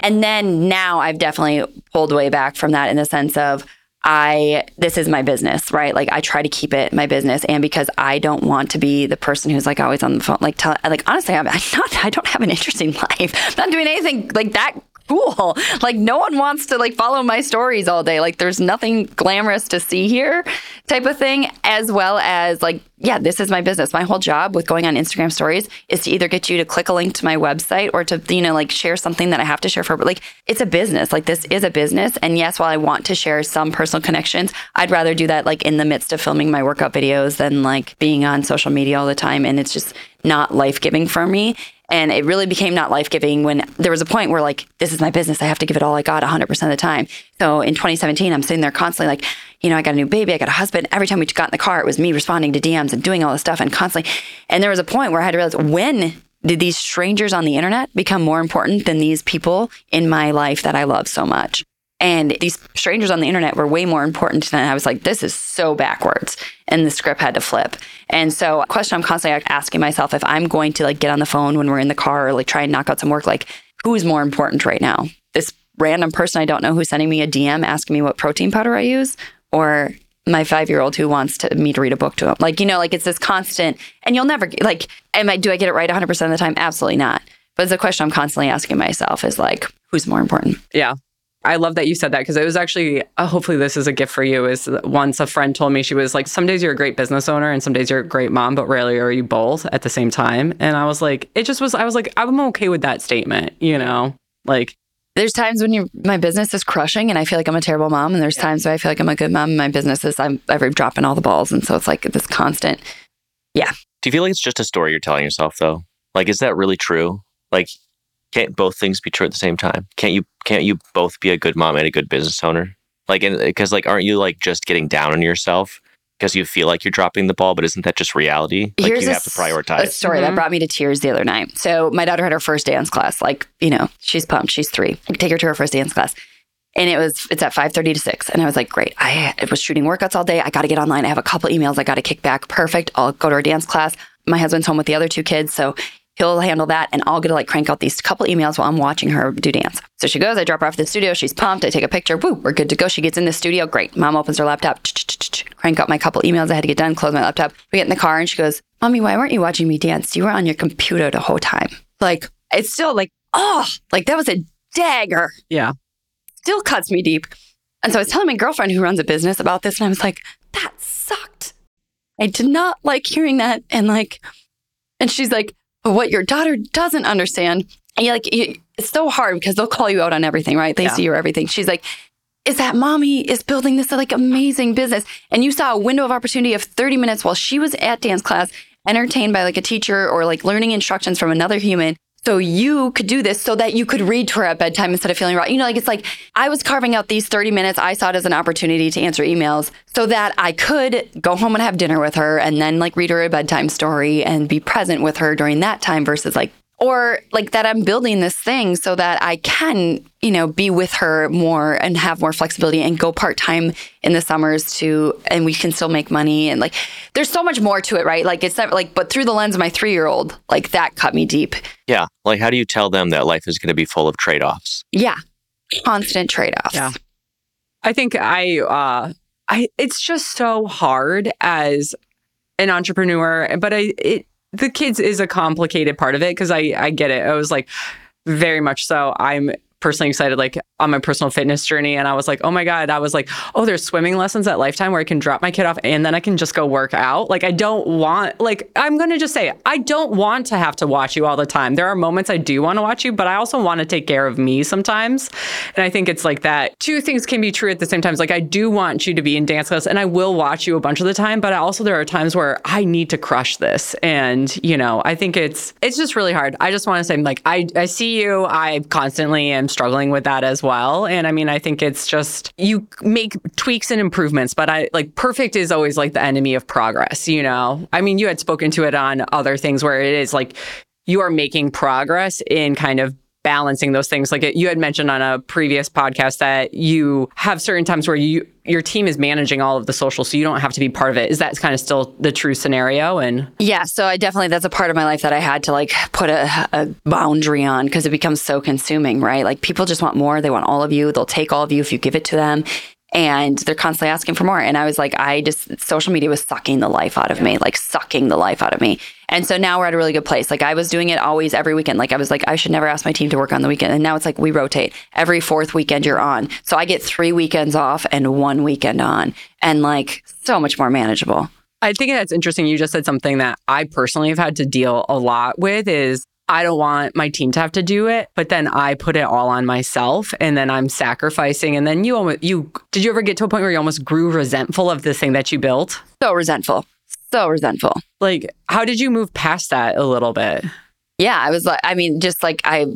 And then now I've definitely pulled way back from that in the sense of I this is my business, right? Like I try to keep it my business, and because I don't want to be the person who's like always on the phone, like tell, like honestly, I'm, [LAUGHS] not. I don't have an interesting [LAUGHS] life. I'm not doing anything like that cool. [LAUGHS] Like no one wants to like follow my stories all day. Like there's nothing glamorous to see here type of thing as well as like yeah, this is my business. My whole job with going on Instagram stories is to either get you to click a link to my website or to you know like share something that I have to share for but like it's a business. Like this is a business and yes, while I want to share some personal connections, I'd rather do that like in the midst of filming my workout videos than like being on social media all the time and it's just not life-giving for me and it really became not life giving when there was a point where, like, this is my business. I have to give it all I got 100% of the time. So in 2017, I'm sitting there constantly, like, you know, I got a new baby, I got a husband. Every time we got in the car, it was me responding to DMs and doing all this stuff and constantly. And there was a point where I had to realize when did these strangers on the internet become more important than these people in my life that I love so much? And these strangers on the internet were way more important than I was like, this is so backwards. And the script had to flip. And so a question I'm constantly asking myself if I'm going to like get on the phone when we're in the car or like try and knock out some work, like who is more important right now? This random person I don't know who's sending me a DM asking me what protein powder I use or my five year old who wants to, me to read a book to him. Like, you know, like it's this constant, and you'll never, like, am I, do I get it right 100% of the time? Absolutely not. But it's a question I'm constantly asking myself is like, who's more important? Yeah. I love that you said that because it was actually, uh, hopefully, this is a gift for you. Is once a friend told me, she was like, Some days you're a great business owner and some days you're a great mom, but rarely are you both at the same time. And I was like, It just was, I was like, I'm okay with that statement, you know? Like, there's times when you my business is crushing and I feel like I'm a terrible mom, and there's yeah. times where I feel like I'm a good mom. And my business is I'm every dropping all the balls, and so it's like this constant. Yeah. Do you feel like it's just a story you're telling yourself though? Like, is that really true? Like, can't both things be true at the same time? Can't you can't you both be a good mom and a good business owner? Like, and because like, aren't you like just getting down on yourself because you feel like you're dropping the ball? But isn't that just reality? Like, Here's you a, have to prioritize. A story mm-hmm. that brought me to tears the other night. So my daughter had her first dance class. Like, you know, she's pumped. She's three. I take her to her first dance class. And it was it's at 5:30 to 6 and I was like great. I was shooting workouts all day. I got to get online. I have a couple emails I got to kick back. Perfect. I'll go to her dance class. My husband's home with the other two kids, so he'll handle that and I'll get to like crank out these couple emails while I'm watching her do dance. So she goes, I drop her off at the studio, she's pumped, I take a picture, woo, we're good to go. She gets in the studio, great. Mom opens her laptop, crank out my couple emails I had to get done, close my laptop. We get in the car and she goes, Mommy, why weren't you watching me dance? You were on your computer the whole time. Like, it's still like, oh, like that was a dagger. Yeah. Still cuts me deep. And so I was telling my girlfriend who runs a business about this, and I was like, that sucked. I did not like hearing that. And like, and she's like, what your daughter doesn't understand And you're like, it's so hard because they'll call you out on everything, right? They Yeah. see your everything. She's like, is that mommy is building this like amazing business. And you saw a window of opportunity of 30 minutes while she was at dance class, entertained by like a teacher or like learning instructions from another human. So you could do this so that you could read to her at bedtime instead of feeling right. You know, like it's like I was carving out these 30 minutes. I saw it as an opportunity to answer emails so that I could go home and have dinner with her and then like read her a bedtime story and be present with her during that time versus like or like that I'm building this thing so that I can, you know, be with her more and have more flexibility and go part time in the summers to, and we can still make money. And like, there's so much more to it, right? Like, it's not like, but through the lens of my three year old, like that cut me deep. Yeah. Like, how do you tell them that life is going to be full of trade offs? Yeah. Constant trade offs. Yeah. I think I uh I it's just so hard as an entrepreneur, but I it the kids is a complicated part of it because I I get it. I was like very much so. I'm personally excited like on my personal fitness journey and I was like, "Oh my god, I was like, oh, there's swimming lessons at Lifetime where I can drop my kid off and then I can just go work out." Like I don't want like I'm going to just say. I don't want to have to watch you all the time. There are moments I do want to watch you, but I also want to take care of me sometimes. And I think it's like that. Two things can be true at the same time. Like I do want you to be in dance class and I will watch you a bunch of the time, but also there are times where I need to crush this. And, you know, I think it's it's just really hard. I just want to say like I I see you. I constantly am struggling with that as well. And I mean, I think it's just you make tweaks and improvements, but I like perfect is always like the enemy of progress, you know. I mean, you had spoken to it on other things where it is like you are making progress in kind of balancing those things like you had mentioned on a previous podcast that you have certain times where you your team is managing all of the social so you don't have to be part of it is that kind of still the true scenario and Yeah, so I definitely that's a part of my life that I had to like put a, a boundary on because it becomes so consuming, right? Like people just want more. They want all of you. They'll take all of you if you give it to them. And they're constantly asking for more. And I was like, I just social media was sucking the life out of me, like sucking the life out of me. And so now we're at a really good place. Like I was doing it always every weekend. Like I was like, I should never ask my team to work on the weekend. And now it's like we rotate. Every fourth weekend you're on. So I get three weekends off and one weekend on. And like so much more manageable. I think that's interesting. You just said something that I personally have had to deal a lot with is I don't want my team to have to do it, but then I put it all on myself and then I'm sacrificing. And then you almost, you, did you ever get to a point where you almost grew resentful of the thing that you built? So resentful. So resentful. Like, how did you move past that a little bit? Yeah, I was like, I mean, just like I,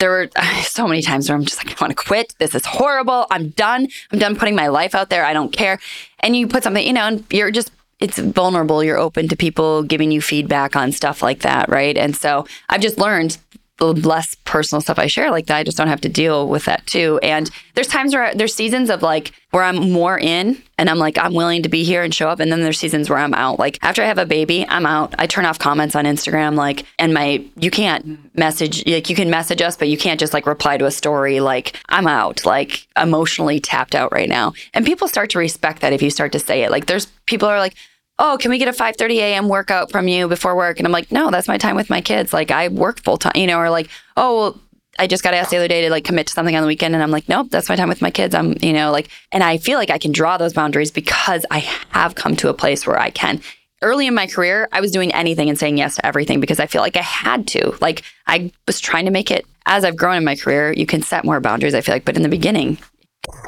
there were [LAUGHS] so many times where I'm just like, I want to quit. This is horrible. I'm done. I'm done putting my life out there. I don't care. And you put something, you know, and you're just, it's vulnerable. You're open to people giving you feedback on stuff like that. Right. And so I've just learned the less personal stuff I share like that, I just don't have to deal with that too. And there's times where there's seasons of like where I'm more in and I'm like, I'm willing to be here and show up. And then there's seasons where I'm out. Like after I have a baby, I'm out. I turn off comments on Instagram, like, and my, you can't message, like, you can message us, but you can't just like reply to a story. Like, I'm out, like, emotionally tapped out right now. And people start to respect that if you start to say it. Like, there's people are like, oh, can we get a 5:30 a.m. workout from you before work? And I'm like, no, that's my time with my kids. Like I work full time, you know, or like, oh, well, I just got asked the other day to like commit to something on the weekend, and I'm like, nope, that's my time with my kids. I'm, you know, like, and I feel like I can draw those boundaries because I have come to a place where I can. Early in my career, I was doing anything and saying yes to everything because I feel like I had to. Like I was trying to make it. As I've grown in my career, you can set more boundaries. I feel like, but in the beginning,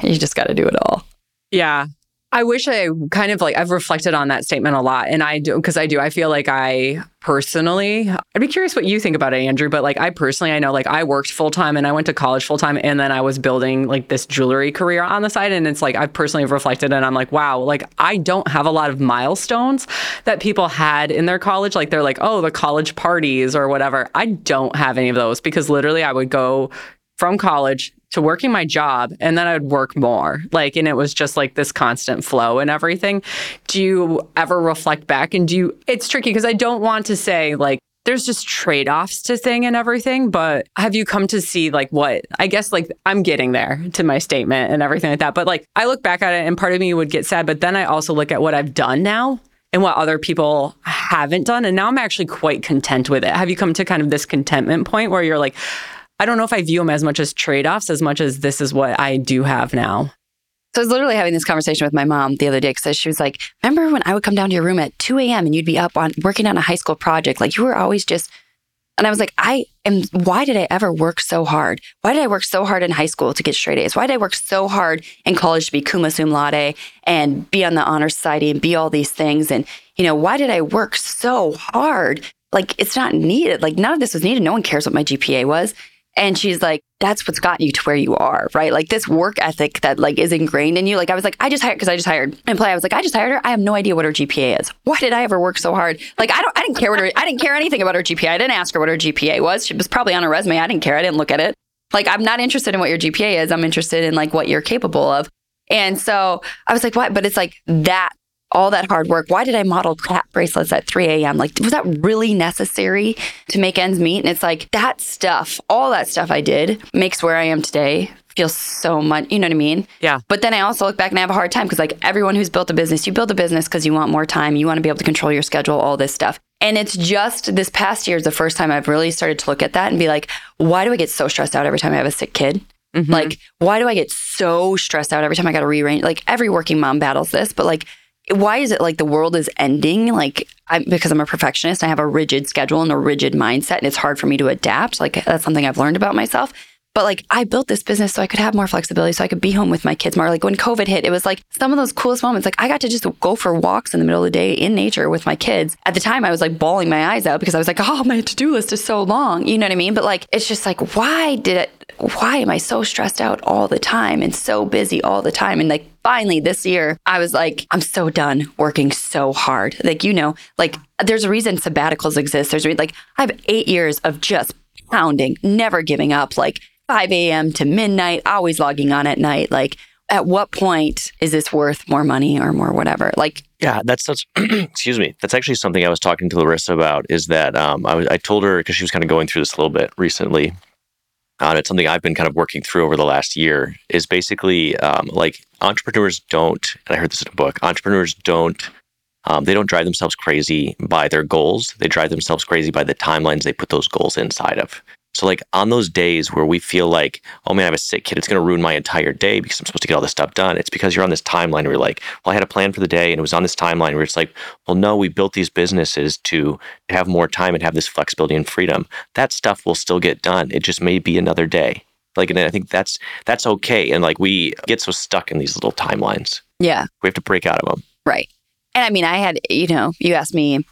you just got to do it all. Yeah. I wish I kind of like I've reflected on that statement a lot and I do because I do I feel like I personally I'd be curious what you think about it Andrew but like I personally I know like I worked full time and I went to college full time and then I was building like this jewelry career on the side and it's like I personally reflected and I'm like wow like I don't have a lot of milestones that people had in their college like they're like oh the college parties or whatever. I don't have any of those because literally I would go from college to working my job and then I'd work more. Like, and it was just like this constant flow and everything. Do you ever reflect back and do you, it's tricky because I don't want to say like, there's just trade offs to thing and everything, but have you come to see like what I guess like I'm getting there to my statement and everything like that. But like I look back at it and part of me would get sad, but then I also look at what I've done now and what other people haven't done. And now I'm actually quite content with it. Have you come to kind of this contentment point where you're like, I don't know if I view them as much as trade offs as much as this is what I do have now. So I was literally having this conversation with my mom the other day because she was like, "Remember when I would come down to your room at 2 a.m. and you'd be up on working on a high school project? Like you were always just And I was like, I am, why did I ever work so hard? Why did I work so hard in high school to get straight A's? Why did I work so hard in college to be cum cum laude and be on the honor society and be all these things? And, you know, why did I work so hard? Like, it's not needed. Like, none of this was needed. No one cares what my GPA was. And she's like, that's what's gotten you to where you are, right? Like this work ethic that like is ingrained in you. Like I was like, I just hired because I just hired and play. I was like, I just hired her. I have no idea what her GPA is. Why did I ever work so hard? Like I don't, I didn't care what her, I didn't care anything about her GPA. I didn't ask her what her GPA was. She was probably on her resume. I didn't care. I didn't look at it. Like I'm not interested in what your GPA is. I'm interested in like what you're capable of. And so I was like, what? But it's like that all that hard work. Why did I model cat bracelets at 3 a.m.? Like, was that really necessary to make ends meet? And it's like that stuff, all that stuff I did makes where I am today feel so much, you know what I mean? Yeah. But then I also look back and I have a hard time because, like, everyone who's built a business, you build a business because you want more time, you want to be able to control your schedule, all this stuff. And it's just this past year is the first time I've really started to look at that and be like, why do I get so stressed out every time I have a sick kid? Mhm. Like, why do I get so stressed out every time I got to rearrange? Like, every working mom battles this, but like, why is it like the world is ending? Like, I'm, because I'm a perfectionist, I have a rigid schedule and a rigid mindset, and it's hard for me to adapt. Like, that's something I've learned about myself. But like, I built this business so I could have more flexibility, so I could be home with my kids more. Like, when COVID hit, it was like some of those coolest moments. Like, I got to just go for walks in the middle of the day in nature with my kids. At the time, I was like bawling my eyes out because I was like, oh, my to do list is so long. You know what I mean? But like, it's just like, why did it? Why am I so stressed out all the time and so busy all the time? And like, finally this year, I was like, I'm so done working so hard. Like, you know, like there's a reason sabbaticals exist. There's like, I have eight years of just pounding, never giving up, like 5 a.m. to midnight, always logging on at night. Like, at what point is this worth more money or more whatever? Like, Yeah, that's such. [CLEARS THROAT] excuse me. That's actually something I was talking to Larissa about. Is that um, I was I told her because she was kind of going through this a little bit recently. Uh, it's something I've been kind of working through over the last year. Is basically um, like entrepreneurs don't. And I heard this in a book. Entrepreneurs don't. Um, they don't drive themselves crazy by their goals. They drive themselves crazy by the timelines they put those goals inside of. So, like on those days where we feel like, oh man, I have a sick kid, it's going to ruin my entire day because I'm supposed to get all this stuff done. It's because you're on this timeline where you're like, well, I had a plan for the day and it was on this timeline where it's like, well, no, we built these businesses to have more time and have this flexibility and freedom. That stuff will still get done. It just may be another day. Like, and I think that's that's okay. And like we get so stuck in these little timelines. yeah, We have to break out of them. right. And I mean, I had, you know, you asked me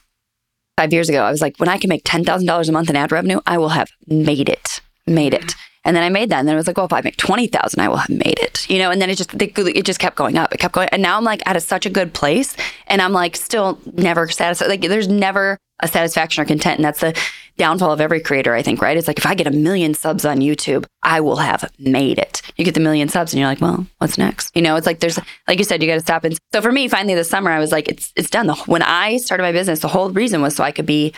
five years ago, I was like, when I can make $10,000 a month in ad revenue, I will have made it, made it. And then I made that. And then it was like, well, if I make 20,000, I will have made it, you know? And then it just, it just kept going up. It kept going. And now I'm like at a, such a good place and I'm like still never satisfied. Like there's never a satisfaction or content. And that's the downfall of every creator, I think, right? It's like if I get a million subs on YouTube, I will have made it. You get the million subs and you're like, well, what's next? You know, it's like there's, like you said, you got to stop. And so for me, finally this summer, I was like, it's, it's done. When I started my business, the whole reason was so I could be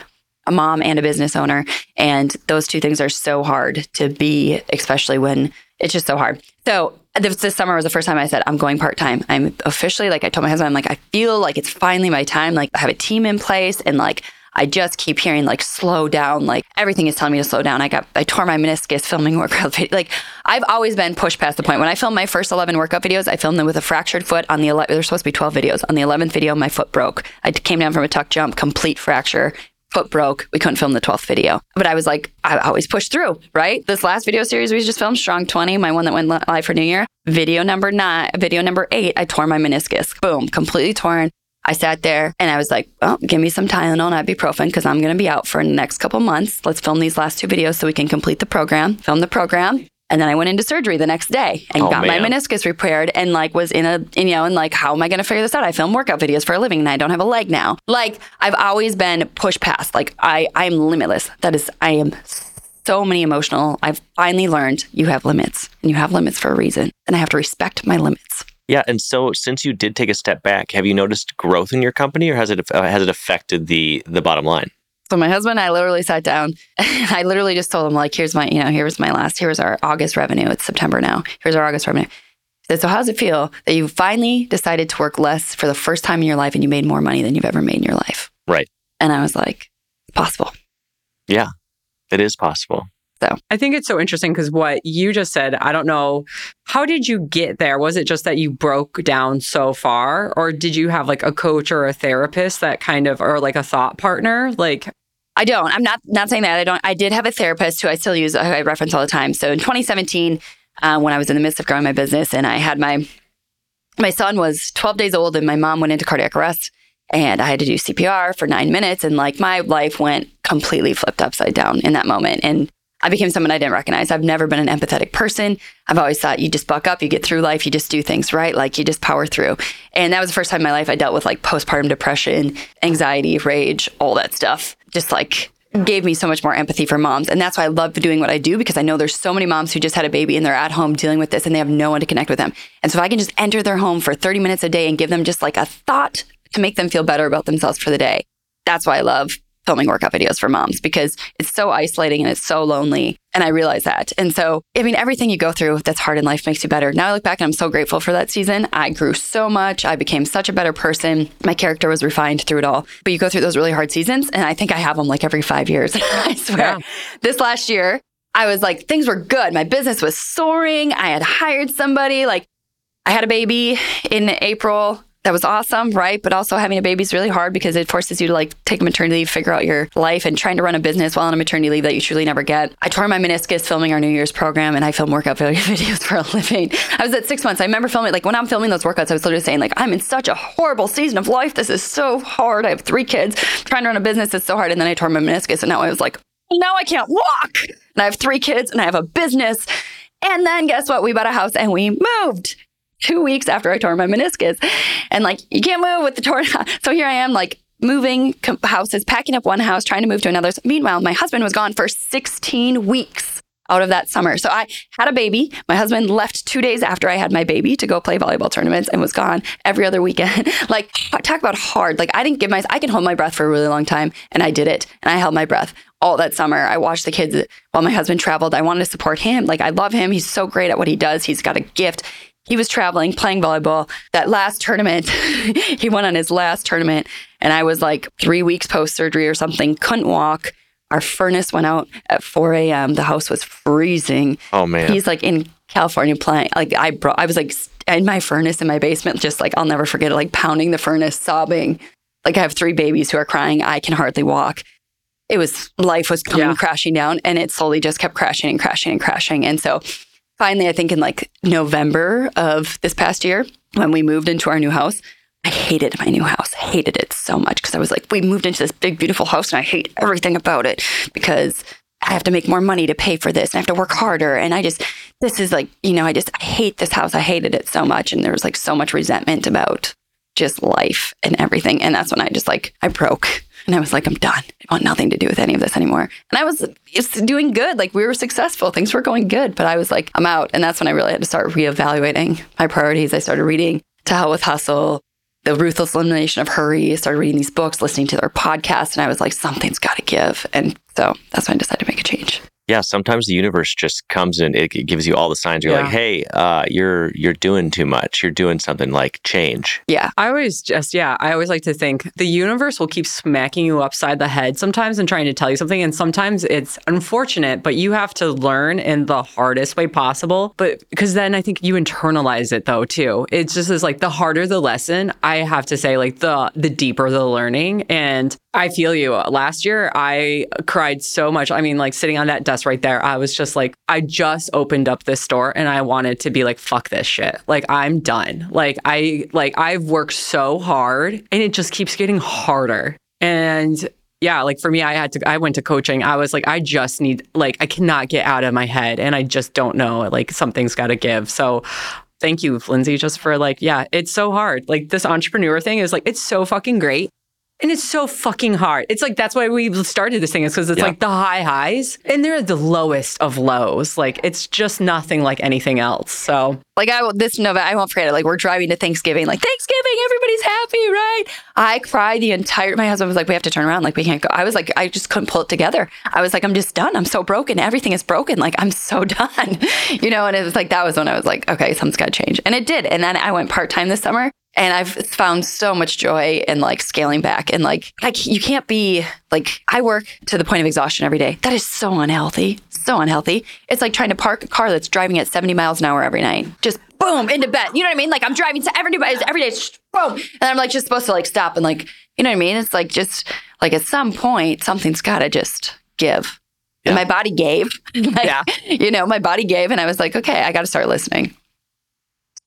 a mom and a business owner. And those two things are so hard to be, especially when it's just so hard. So this, this summer was the first time I said, I'm going part time. I'm officially, like I told my husband, I'm like, I feel like it's finally my time. Like I have a team in place and like, I just keep hearing like slow down. Like everything is telling me to slow down. I got I tore my meniscus filming [LAUGHS] workout video. Like I've always been pushed past the point. When I filmed my first eleven workout videos, I filmed them with a fractured foot. On the 11, there's supposed to be twelve videos. On the eleventh video, my foot broke. I came down from a tuck jump, complete fracture. Foot broke. We couldn't film the 12th video. But I was like, I always push through, right? This last video series we just filmed, Strong 20, my one that went live for New Year. Video number nine, video number eight, I tore my meniscus. Boom, completely torn. I sat there and I was like, well, give me some Tylenol and ibuprofen because I'm going to be out for the next couple months. Let's film these last two videos so we can complete the program, film the program. And then I went into surgery the next day and Oh, got my meniscus repaired and like was in a, you know, and like, how am I going to figure this out? I film workout videos for a living and I don't have a leg now. Like I've always been pushed past. Like I, I'm limitless. That is, I am so many emotional. I've finally learned you have limits and you have limits for a reason. And I have to respect my limits. Yeah, and so since you did take a step back, have you noticed growth in your company, or has it uh, has it affected the the bottom line? So my husband and I literally sat down. [LAUGHS] I literally just told him like, here's my, you know, here's my last, here's our August revenue. It's September now. Here's our August revenue. He said, so how does it feel that you finally decided to work less for the first time in your life and you made more money than you've ever made in your life? Right. And I was like, it's possible. Yeah, it is possible. So I think it's so interesting because what you just said, I don't know, how did you get there? Was it just that you broke down so far, or did you have like a coach or a therapist that kind of, or like a thought partner? Like, I don't. I'm not not saying that. I don't. I did have a therapist who I still use. Who I reference all the time. So in 2017, uh, when I was in the midst of growing my business, and I had my my son was 12 days old, and my mom went into cardiac arrest, and I had to do CPR for nine minutes, and like my life went completely flipped upside down in that moment, and I became someone I didn't recognize. I've never been an empathetic person. I've always thought you just buck up, you get through life, you just do things right, like you just power through. And that was the first time in my life I dealt with like postpartum depression, anxiety, rage, all that stuff. Just like gave me so much more empathy for moms. And that's why I love doing what I do because I know there's so many moms who just had a baby and they're at home dealing with this and they have no one to connect with them. And so if I can just enter their home for 30 minutes a day and give them just like a thought to make them feel better about themselves for the day, that's why I love filming workout videos for moms because it's so isolating and it's so lonely. And I realize that. And so, I mean, everything you go through that's hard in life makes you better. Now I look back and I'm so grateful for that season. I grew so much. I became such a better person. My character was refined through it all. But you go through those really hard seasons, and I think I have them like every five years. [LAUGHS] I swear. Yeah. This last year, I was like, things were good. My business was soaring. I had hired somebody. Like, I had a baby in April that was awesome, right? But also having a baby is really hard because it forces you to like take maternity leave, figure out your life, and trying to run a business while on a maternity leave that you truly never get. I tore my meniscus filming our New Year's program, and I film workout [LAUGHS] videos for a living. I was at six months. I remember filming like when I'm filming those workouts, I was literally saying like I'm in such a horrible season of life. This is so hard. I have three kids. Trying to run a business is so hard, and then I tore my meniscus, and now I was like, now I can't walk. And I have three kids, and I have a business. And then guess what? We bought a house and we moved [LAUGHS] two weeks after I tore my meniscus. And like, you can't move with the torn. [LAUGHS] So here I am, like, moving houses, packing up one house, trying to move to another. Meanwhile, my husband was gone for 16 weeks out of that summer. So I had a baby. My husband left two days after I had my baby to go play volleyball tournaments and was gone every other weekend. [LAUGHS] like, talk about hard. Like, I didn't give my, I can hold my breath for a really long time. And I did it. And I held my breath all that summer. I watched the kids while my husband traveled. I wanted to support him. Like, I love him. He's so great at what he does. He's got a gift he was traveling, playing volleyball. That last tournament, [LAUGHS] he went on his last tournament, and I was like three weeks post surgery or something, couldn't walk. Our furnace went out at 4 a.m. The house was freezing. Oh man. He's like in California playing. Like I brought, I was like in my furnace in my basement, just like I'll never forget it, like pounding the furnace, sobbing. Like I have three babies who are crying. I can hardly walk. It was life was coming yeah. crashing down, and it slowly just kept crashing and crashing and crashing. And so finally, I think in like November of this past year, when we moved into our new house, I hated my new house. I hated it so much because I was like, we moved into this big, beautiful house and I hate everything about it because I have to make more money to pay for this and I have to work harder. And I just, this is like, you know, I just I hate this house. I hated it so much. And there was like so much resentment about just life and everything. And that's when I just like, I broke and I was like, I'm done. I want nothing to do with any of this anymore. And I was it's doing good. Like we were successful. Things were going good. But I was like, I'm out. And that's when I really had to start reevaluating my priorities. I started reading To Hell with Hustle, The Ruthless Elimination of Hurry. I started reading these books, listening to their podcasts. And I was like, something's got to give. And so that's when I decided to make a change yeah, sometimes the universe just comes and it, gives you all the signs. You're yeah. like, hey, uh, you're you're doing too much. You're doing something like change. Yeah, I always just yeah, I always like to think the universe will keep smacking you upside the head sometimes and trying to tell you something, and sometimes it's unfortunate, but you have to learn in the hardest way possible. But because then I think you internalize it though too. It's just is like the harder the lesson, I have to say like the the deeper the learning, and I feel you. Last year, I cried so much. I mean, like sitting on that desk right there, I was just like, I just opened up this store and I wanted to be like, fuck this shit. Like, I'm done. Like, I, like, I've worked so hard and it just keeps getting harder. And yeah, like for me, I had to, I went to coaching. I was like, I just need, like, I cannot get out of my head and I just don't know. Like, something's got to give. So, thank you, Lindsey, just for like, yeah, it's so hard. Like, this entrepreneur thing is like, it's so fucking great. And it's so fucking hard. It's like that's why we started this thing is because it's yeah. like the high highs and they're the lowest of lows. Like it's just nothing like anything else. So like I this Nova, I won't forget it. Like we're driving to Thanksgiving, like Thanksgiving, everybody's happy, right? I cried the entire. My husband was like, "We have to turn around. Like we can't go." I was like, I just couldn't pull it together. I was like, I'm just done. I'm so broken. Everything is broken. Like I'm so [LAUGHS] done, you know. And it was like that was when I was like, okay, something's got to change, and it did. And then I went part time this summer, And I've found so much joy in like scaling back and like, like you can't be like, I work to the point of exhaustion every day. That is so unhealthy, so unhealthy. It's like trying to park a car that's driving at 70 miles an hour every night. Just boom into bed. You know what I mean? Like I'm driving to every day, every day, boom. And I'm like just supposed to like stop and like, you know what I mean? It's like just like at some point, something's got to just give. Yeah. And my body gave. [LAUGHS] like, Yeah. You know, my body gave. And I was like, okay, I got to start listening.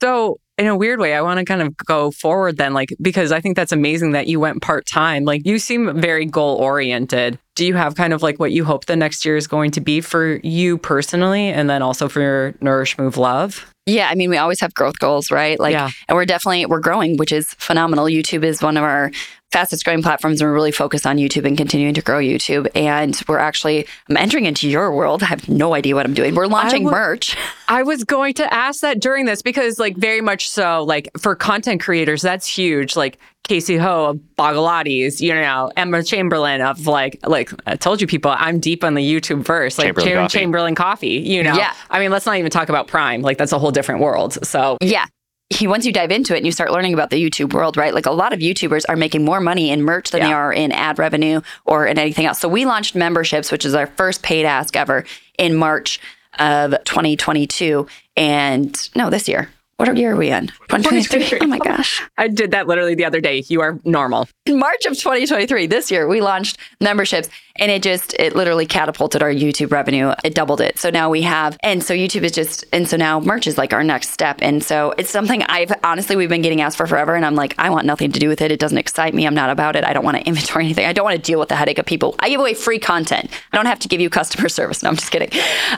So, in a weird way, I want to kind of go forward then, like, because I think that's amazing that you went part time. Like, you seem very goal oriented. Do you have kind of like what you hope the next year is going to be for you personally and then also for Nourish Move Love? Yeah, I mean, we always have growth goals, right? Like, Yeah. and we're definitely we're growing, which is phenomenal. YouTube is one of our fastest growing platforms, and we're really focused on YouTube and continuing to grow YouTube. And we're actually I'm entering into your world. I have no idea what I'm doing. We're launching would- merch. I was going to ask that during this because, like, very much so, like, for content creators, that's huge. Like, Cassey Ho of Blogilates, you know, Emma Chamberlain of like, like I told you people, I'm deep on the YouTube verse, like Chamberlain Cham- Coffee. Chamberlain Coffee, you know. Yeah. I mean, let's not even talk about Prime. Like, that's a whole different world. So, Yeah. He, once you dive into it and you start learning about the YouTube world, right? Like a lot of YouTubers are making more money in merch than they are in ad revenue or in anything else. So we launched memberships, which is our first paid ask ever in March of 2022. And no, this year. What year are we in? 2023. Oh my gosh. I did that literally the other day. You are normal. in March of 2023, this year, we launched memberships and it just, it literally catapulted our YouTube revenue. It doubled it. So now we have, and so YouTube is just, and so now merch is like our next step. And so it's something I've honestly, we've been getting asked for forever. And I'm like, I want nothing to do with it. It doesn't excite me. I'm not about it. I don't want to [LAUGHS] inventory anything. I don't want to deal with the headache of people. I give away free content. I don't have to give you customer [LAUGHS] service. No, I'm just kidding.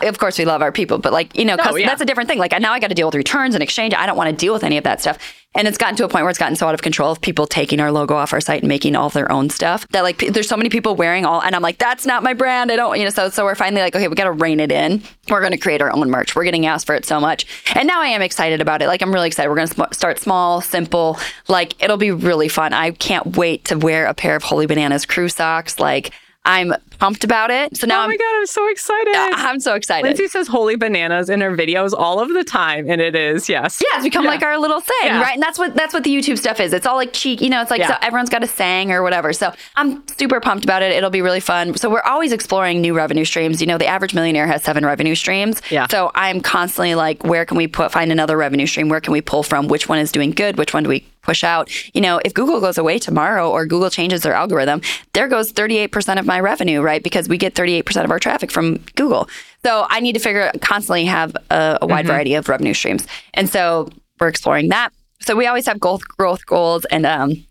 Of course, we love our people, but like, you know, cus- yeah. that's a different thing. Like now I got to deal with returns and exchange. I don't want to deal with any of that stuff. And it's gotten to a point where it's gotten so out of control of people taking our logo off our site and making all their own stuff that like there's so many people wearing all, and I'm like, that's not my brand. I don't, you know, so, so we're finally like, okay, we got to rein it in. We're going to create our own merch. We're getting asked for it so much. And now I am excited about it. Like, I'm really excited. We're going to start small, simple. Like, it'll be really fun. I can't wait to wear a pair of Holy Bananas crew socks. Like, I'm pumped about it. So now oh I'm, my God, I'm so excited. I'm so excited. Lindsey says holy bananas in her videos all of the time. And it is, yes. Yeah, it's become like our little thing, Yeah. right? And that's what that's what the YouTube stuff is. It's all like cheek, you know. It's like Yeah. so everyone's got a saying or whatever. So I'm super pumped about it. It'll be really fun. So we're always exploring new revenue streams. You know, the average millionaire has seven revenue streams. Yeah. So I'm constantly like, where can we put find another revenue stream? Where can we pull from? Which one is doing good? Which one do we push out? You know, if Google goes away tomorrow or Google changes their algorithm, there goes 38% of my revenue, right? Because we get 38% of our traffic from Google. So I need to figure constantly have a, a wide variety of revenue streams. And so we're exploring that. So we always have growth growth goals and um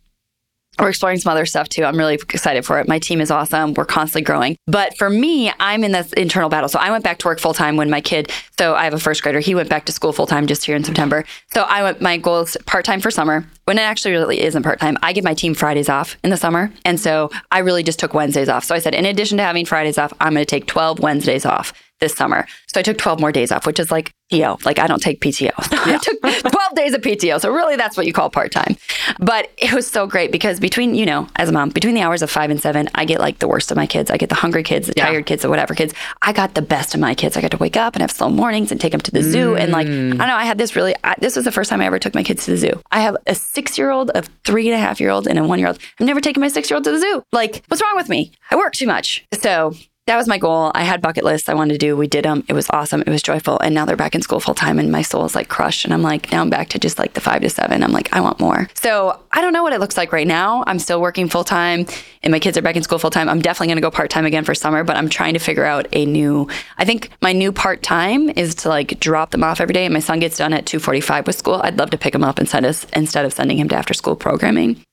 we're exploring some other stuff too. I'm really excited for it. My team is awesome. We're constantly growing. But for me, I'm in this internal battle. So I went back to work full time when my kid, so I have a first grader. He went back to school full time just here in September. So I went, my goal is part time for summer when it actually really isn't part time. I give my team Fridays off in the summer. And so I really just took Wednesdays off. So I said, in addition to having Fridays off, I'm going to take 12 Wednesdays off this summer. So I took 12 more days off, which is like PTO. Like I don't take PTO. [LAUGHS] I took 12 days of PTO. So really that's what you call part-time. But it was so great because between, you know, as a mom, between the hours of five and seven, I get like the worst of my kids. I get the hungry kids, the Yeah. tired kids, the whatever kids. I got the best of my kids. I got to wake up and have slow mornings and take them to the zoo. And like, mm. I don't know, I had this really, I, this was the first time I ever took my kids to the zoo. I have a six-year-old, a three and a half year old, and a one-year-old. I've never taken my six-year-old to the zoo. Like, what's wrong with me? I work too much. So that was my goal. I had bucket lists I wanted to do. We did them. It was awesome. It was joyful. And now they're back in school full time and my soul is like crushed. And I'm like, now I'm back to just like the five to seven. I'm like, I want more. So I don't know what it looks like right now. I'm still working full time and my kids are back in school full time. I'm definitely going to go part time again for summer, but I'm trying to figure out a new, I think my new part time is to like drop them off every day. And my son gets done at 245 with school. I'd love to pick him up and send us instead of sending him to after school programming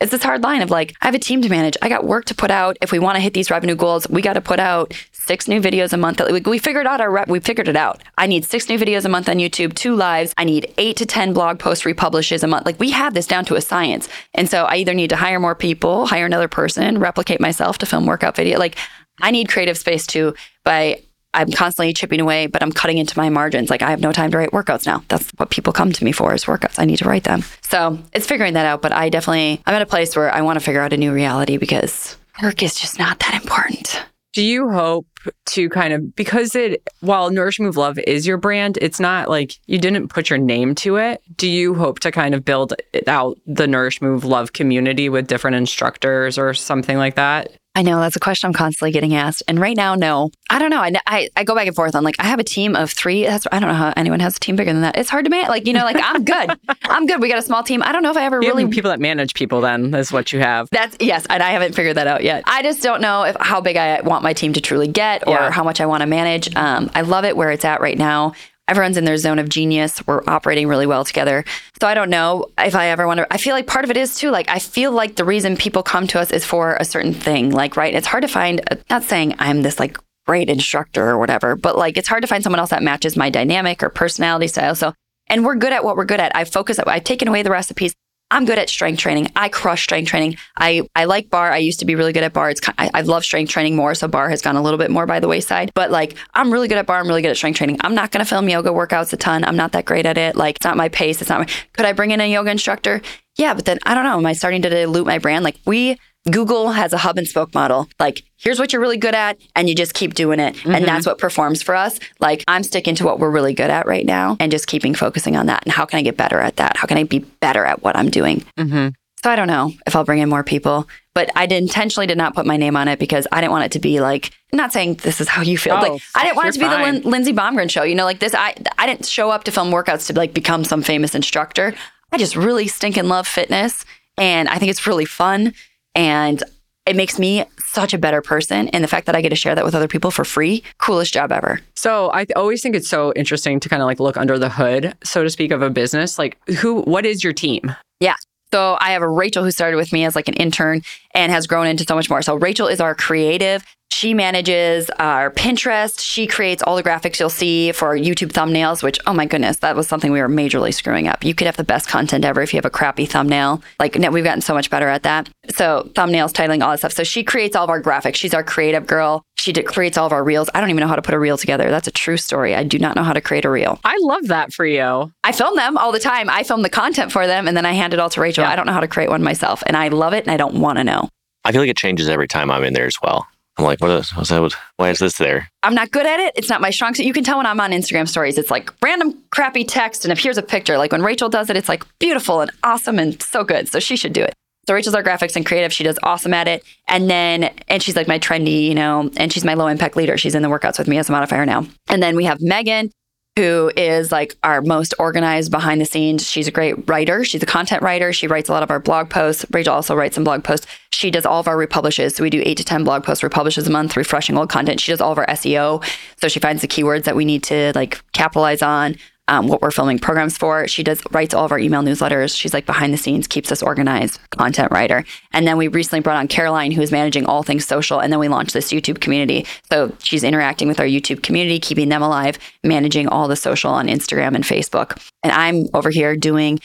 it's this hard line of like, I have a team to manage. I got work to put out. If we want to hit these revenue goals, we got to put out six new videos a month. We, figured out our rep. We figured it out. I need six new videos a month on YouTube, two lives. I need eight to 10 blog post republishes a month. Like we have this down to a science. And so I either need to hire more people, hire another person, replicate myself to film workout video. Like I need creative space too by I'm constantly chipping away, but I'm cutting into my margins. Like I have no time to write workouts now. That's what people come to me for is workouts. I need to write them. So it's figuring that out. But I definitely I'm at a place where I want to figure out a new reality because work is just not that important. Do you hope to kind of because it while Nourish Move Love is your brand, it's not like you didn't put your name to it. Do you hope to kind of build out the Nourish Move Love community with different instructors or something like that? I know that's a question I'm constantly getting asked. And right now, no. I don't know. I, I, I go back and forth on like, I have a team of three. That's, I don't know how anyone has a team bigger than that. It's hard to manage. Like, you know, like I'm good. [LAUGHS] I'm good. We got a small team. I don't know if I ever You really. people that manage people then is what you have. That's yes, and I haven't figured that out yet. I just don't know if how big I want my team to truly get or Yeah. how much I want to manage. Um, I love it where it's at right now. Everyone's in their zone of genius. We're operating really well together. So I don't know if I ever want to. I feel like part of it is too. Like I feel like the reason people come to us is for a certain thing. Like right, it's hard to find. Not saying I'm this like great instructor or whatever, but like it's hard to find someone else that matches my dynamic or personality style. So and we're good at what we're good at. I focus. I've taken away the recipes. I'm good at strength training. I crush strength training. I, I like barre. I used to be really good at barre. It's ki- I, I love strength training more, so barre has gone a little bit more by the wayside. But like I'm really good at barre. I'm really good at strength training. I'm not going to film yoga workouts a ton. I'm not that great at it. Like it's not my pace. It's not my. Could I bring in a yoga instructor? Yeah, but then I don't know. Am I starting to dilute my brand? Like we Google has a hub and spoke model. Like, here's what you're really good at, and you just keep doing it. And that's what performs for us. Like, I'm sticking to what we're really good at right now and just keeping focusing on that. And how can I get better at that? How can I be better at what I'm doing? Mm-hmm. So I don't know if I'll bring in more people, but I intentionally did not put my name on it because I didn't want it to be like, I'm not saying this is how you feel. Oh, like, I didn't want it to be you're the fine. Lin- Lindsey Bomgren show. You know, like this, I, I didn't show up to film workouts to like become some famous instructor. I just really stink stinking love fitness. And I think it's really fun. And it makes me such a better person. And the fact that I get to share that with other people for free, coolest job ever. So I always think it's so interesting to kind of like look under the hood, so to speak, of a business. Like who what is your team? Yeah. So I have a Rachel who started with me as like an intern and has grown into so much more. So Rachel is our creative. She manages our Pinterest. She creates all the graphics you'll see for our YouTube thumbnails, which, oh my goodness, that was something we were majorly screwing up. You could have the best content ever if you have a crappy thumbnail. Like, no, we've gotten so much better at that. So, thumbnails, titling, all that stuff. So, she creates all of our graphics. She's our creative girl. She d- creates all of our reels. I don't even know how to put a reel together. That's a true story. I do not know how to create a reel. I love that for you. I film them all the time. I film the content for them and then I hand it all to Rachel. Yeah. I don't know how to create one myself and I love it and I don't want to know. I feel like it changes every time I'm in there as well. I'm like, what is, what's that? Why is this there? I'm not good at it. It's not my strong suit. You can tell when I'm on Instagram stories. It's like random crappy text and if here's a picture. Like when Rachel does it, it's like beautiful and awesome and so good. So she should do it. So Rachel's our graphics and creative. She does awesome at it. And then, and she's like my trendy, you know, and she's my low impact leader. She's in the workouts with me as a modifier now. And then we have Megan, who is like our most organized behind the scenes. She's a great writer. She's a content writer. She writes a lot of our blog posts. Rachel also writes some blog posts. She does all of our republishes. So we do eight to 10 blog posts, republishes a month, refreshing old content. She does all of our SEO. So she finds the keywords that we need to like capitalize on. Um, what we're filming programs for. She does writes all of our email newsletters. She's like behind the scenes, keeps us organized, content writer. And then we recently brought on Caroline, who is managing all things social. And then we launched this YouTube community. So she's interacting with our YouTube community, keeping them alive, managing all the social on Instagram and Facebook. And I'm over here doing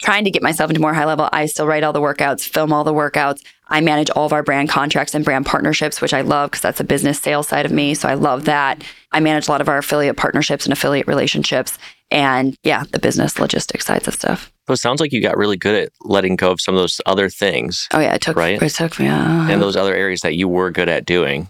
trying to get myself into more high level. I still write all the workouts, film all the workouts. I manage all of our brand contracts and brand partnerships, which I love because that's a business sales side of me. So I love that. I manage a lot of our affiliate partnerships and affiliate relationships. And yeah, the business logistics sides of stuff. So it sounds like you got really good at letting go of some of those other things Oh yeah, it took Right. it took me. Uh, and those other areas that you were good at doing.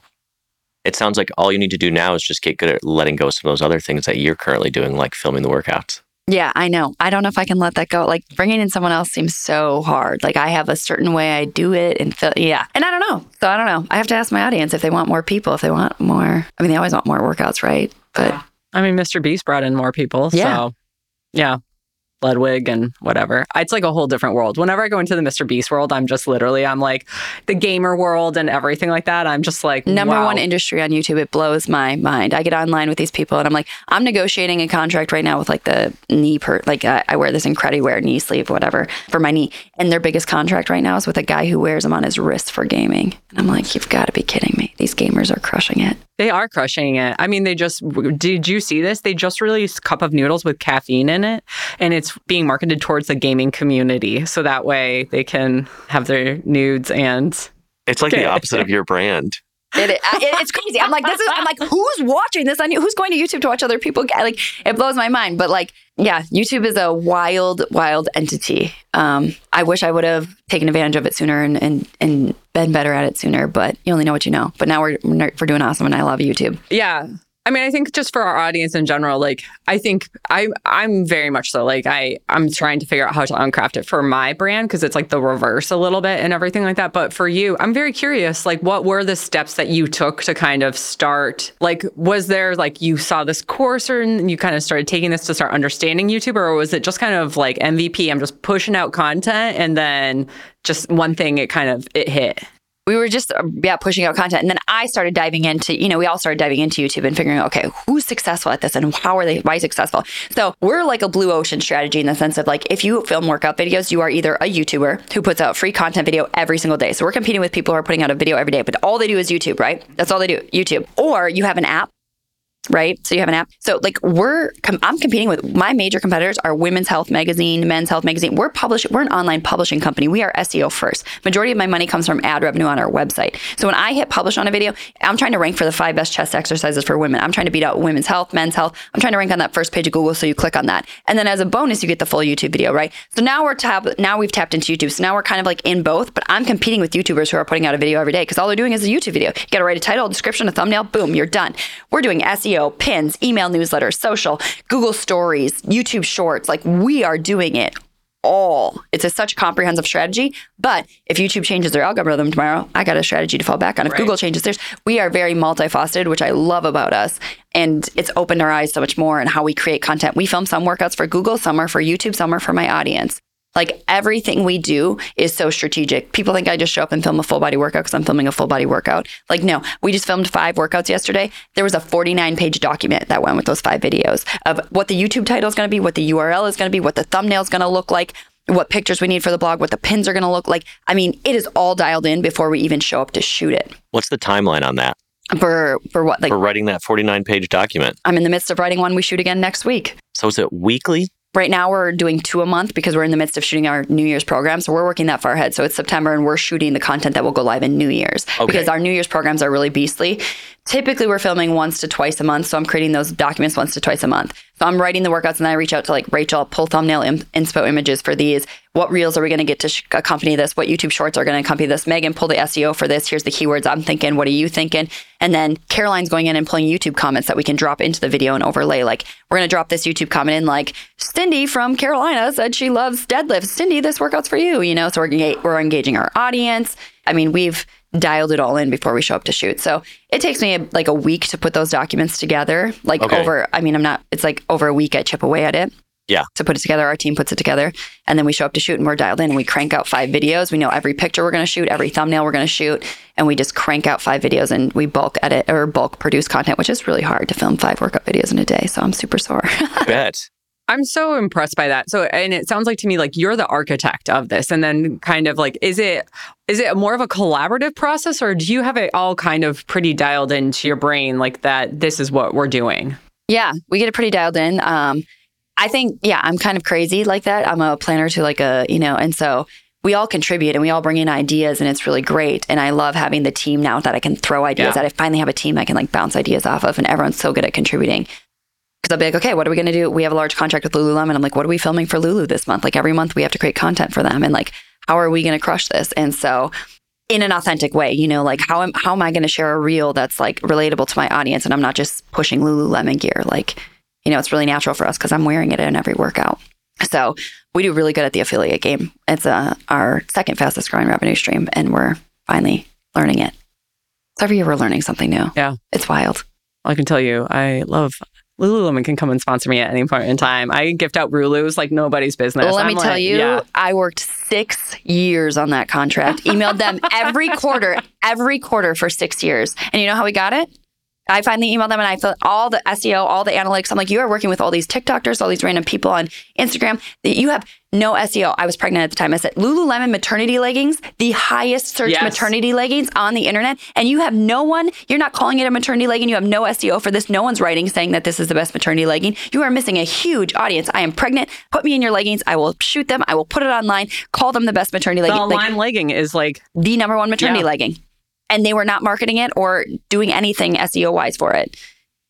It sounds like all you need to do now is just get good at letting go of some of those other things that you're currently doing, like filming the workouts. Yeah, I know. I don't know if I can let that go. Like bringing in someone else seems so hard. Like I have a certain way I do it and feel, yeah. And I don't know. So I don't know. I have to ask my audience if they want more people, if they want more. I mean, they always want more workouts, right? But I mean, Mr. Beast brought in more people. Yeah. So, yeah. Ludwig and whatever. It's like a whole different world. Whenever I go into the Mr. Beast world, I'm just literally, I'm like the gamer world and everything like that. I'm just like, number wow. one industry on YouTube, it blows my mind. I get online with these people and I'm like, I'm negotiating a contract right now with like the knee per, like uh, I wear this Incrediwear knee sleeve, whatever, for my knee. And their biggest contract right now is with a guy who wears them on his wrist for gaming. And I'm like, you've got to be kidding me. These gamers are crushing it. They are crushing it. I mean, they just did you see this? They just released cup of noodles with caffeine in it, and it's being marketed towards the gaming community, so that way they can have their nudes and It's like the opposite of your brand. It, it, it's crazy. I'm like, this is. I'm like, who's watching this on you? Who's going to YouTube to watch other people? Get, like, it blows my mind. But like, yeah, YouTube is a wild, wild entity. Um, I wish I would have taken advantage of it sooner and and and been better at it sooner, but you only know what you know. But now we're we're doing awesome, and I love YouTube. Yeah. I mean, I think just for our audience in general, like I think I I'm very much so like I I'm trying to figure out how to uncraft it for my brand because it's like the reverse a little bit and everything like that. But for you, I'm very curious. Like, what were the steps that you took to kind of start? Like, was there like you saw this course or you kind of started taking this to start understanding YouTube, or was it just kind of like MVP? I'm just pushing out content and then just one thing it kind of it hit we were just uh, yeah pushing out content. And then i started diving into you know we all started diving into youtube and figuring okay who's successful at this and how are they why successful? So we're like a blue ocean strategy in the sense of like if you film workout videos you are either a youtuber who puts out free content video every single day. So we're competing with people who are putting out a video every day but all they do is youtube right? That's all they do youtube. Or you have an app right? So you have an app. So like we're, com- I'm competing with my major competitors are Women's Health Magazine, Men's Health Magazine. We're publishing, we're an online publishing company. We are SEO first. Majority of my money comes from ad revenue on our website. So when I hit publish on a video, I'm trying to rank for the five best chest exercises for women. I'm trying to beat out Women's Health, Men's Health. I'm trying to rank on that first page of Google. So you click on that, and then as a bonus, you get the full YouTube video, right? So now we're tab, now we've tapped into YouTube. So now we're kind of like in both, but I'm competing with YouTubers who are putting out a video every day because all they're doing is a YouTube video. You got to write a title, a description, a thumbnail, boom, you're done. We're doing SEO, pins, email newsletters, social, Google stories, YouTube shorts. Like we are doing it all. It's a such comprehensive strategy. But if YouTube changes their algorithm tomorrow, I got a strategy to fall back on. If right. Google changes theirs, we are very multifaceted, which I love about us. And it's opened our eyes so much more and how we create content. We film some workouts for Google, some are for YouTube, some are for my audience. Like everything we do is so strategic. People think I just show up and film a full body workout because I'm filming a full body workout. Like, no, we just filmed five workouts yesterday. There was a 49 page document that went with those five videos of what the YouTube title is going to be, what the URL is going to be, what the thumbnail is going to look like, what pictures we need for the blog, what the pins are going to look like. I mean, it is all dialed in before we even show up to shoot it. What's the timeline on that? For for what? Like for writing that 49 page document. I'm in the midst of writing one we shoot again next week. So is it weekly? Right now, we're doing two a month because we're in the midst of shooting our New Year's program. So we're working that far ahead. So it's September and we're shooting the content that will go live in New Year's okay. because our New Year's programs are really beastly. Typically, we're filming once to twice a month. So I'm creating those documents once to twice a month. So I'm writing the workouts and then I reach out to like Rachel, pull thumbnail inspo images for these. What reels are we going to get to sh- accompany this? What YouTube shorts are going to accompany this? Megan, pull the SEO for this. Here's the keywords I'm thinking. What are you thinking? And then Caroline's going in and pulling YouTube comments that we can drop into the video and overlay. Like we're going to drop this YouTube comment in like Cindy from Carolina said she loves deadlifts. Cindy, this workout's for you. You know, so we're, we're engaging our audience. I mean, we've dialed it all in before we show up to shoot. So it takes me a, like a week to put those documents together. Like okay. over, I mean, I'm not, it's like over a week I chip away at it. Yeah. To put it together, our team puts it together. And then we show up to shoot and we're dialed in and we crank out five videos. We know every picture we're going to shoot, every thumbnail we're going to shoot. And we just crank out five videos and we bulk edit or bulk produce content, which is really hard to film five workout videos in a day. So I'm super sore. [LAUGHS] Bet. I'm so impressed by that. So, and it sounds like to me like you're the architect of this, and then kind of like, is it is it more of a collaborative process, or do you have it all kind of pretty dialed into your brain, like that? This is what we're doing. Yeah, we get it pretty dialed in. Um, I think, yeah, I'm kind of crazy like that. I'm a planner to like a, you know, and so we all contribute and we all bring in ideas and it's really great. And I love having the team now that I can throw ideas yeah. that I finally have a team I can like bounce ideas off of and everyone's so good at contributing because I'll be like, okay, what are we going to do? We have a large contract with Lululemon. I'm like, what are we filming for Lulu this month? Like every month we have to create content for them, and like, how are we going to crush this? And so, in an authentic way, you know, like how am how am I going to share a reel that's like relatable to my audience, and I'm not just pushing Lululemon gear. Like, you know, it's really natural for us because I'm wearing it in every workout. So we do really good at the affiliate game. It's uh, our second fastest growing revenue stream, and we're finally learning it. So every year we're learning something new. Yeah, it's wild. I can tell you, I love Lululemon can come and sponsor me at any point in time. I gift out Lulus like nobody's business. Well, let I'm me tell you, yeah. I worked six years on that contract. Emailed them every quarter, every quarter for six years. And you know how we got it? I finally emailed them and I filled all the SEO, all the analytics. I'm like, you are working with all these TikTokers, all these random people on Instagram that you have no SEO. I was pregnant at the time. I said, Lululemon maternity leggings, the highest search yes. maternity leggings on the internet. And you have no one, you're not calling it a maternity legging. You have no SEO for this. No one's writing saying that this is the best maternity legging. You are missing a huge audience. I am pregnant. Put me in your leggings. I will shoot them. I will put it online, call them the best maternity legging. The online like, legging is like the number one maternity yeah. legging and they were not marketing it or doing anything SEO wise for it.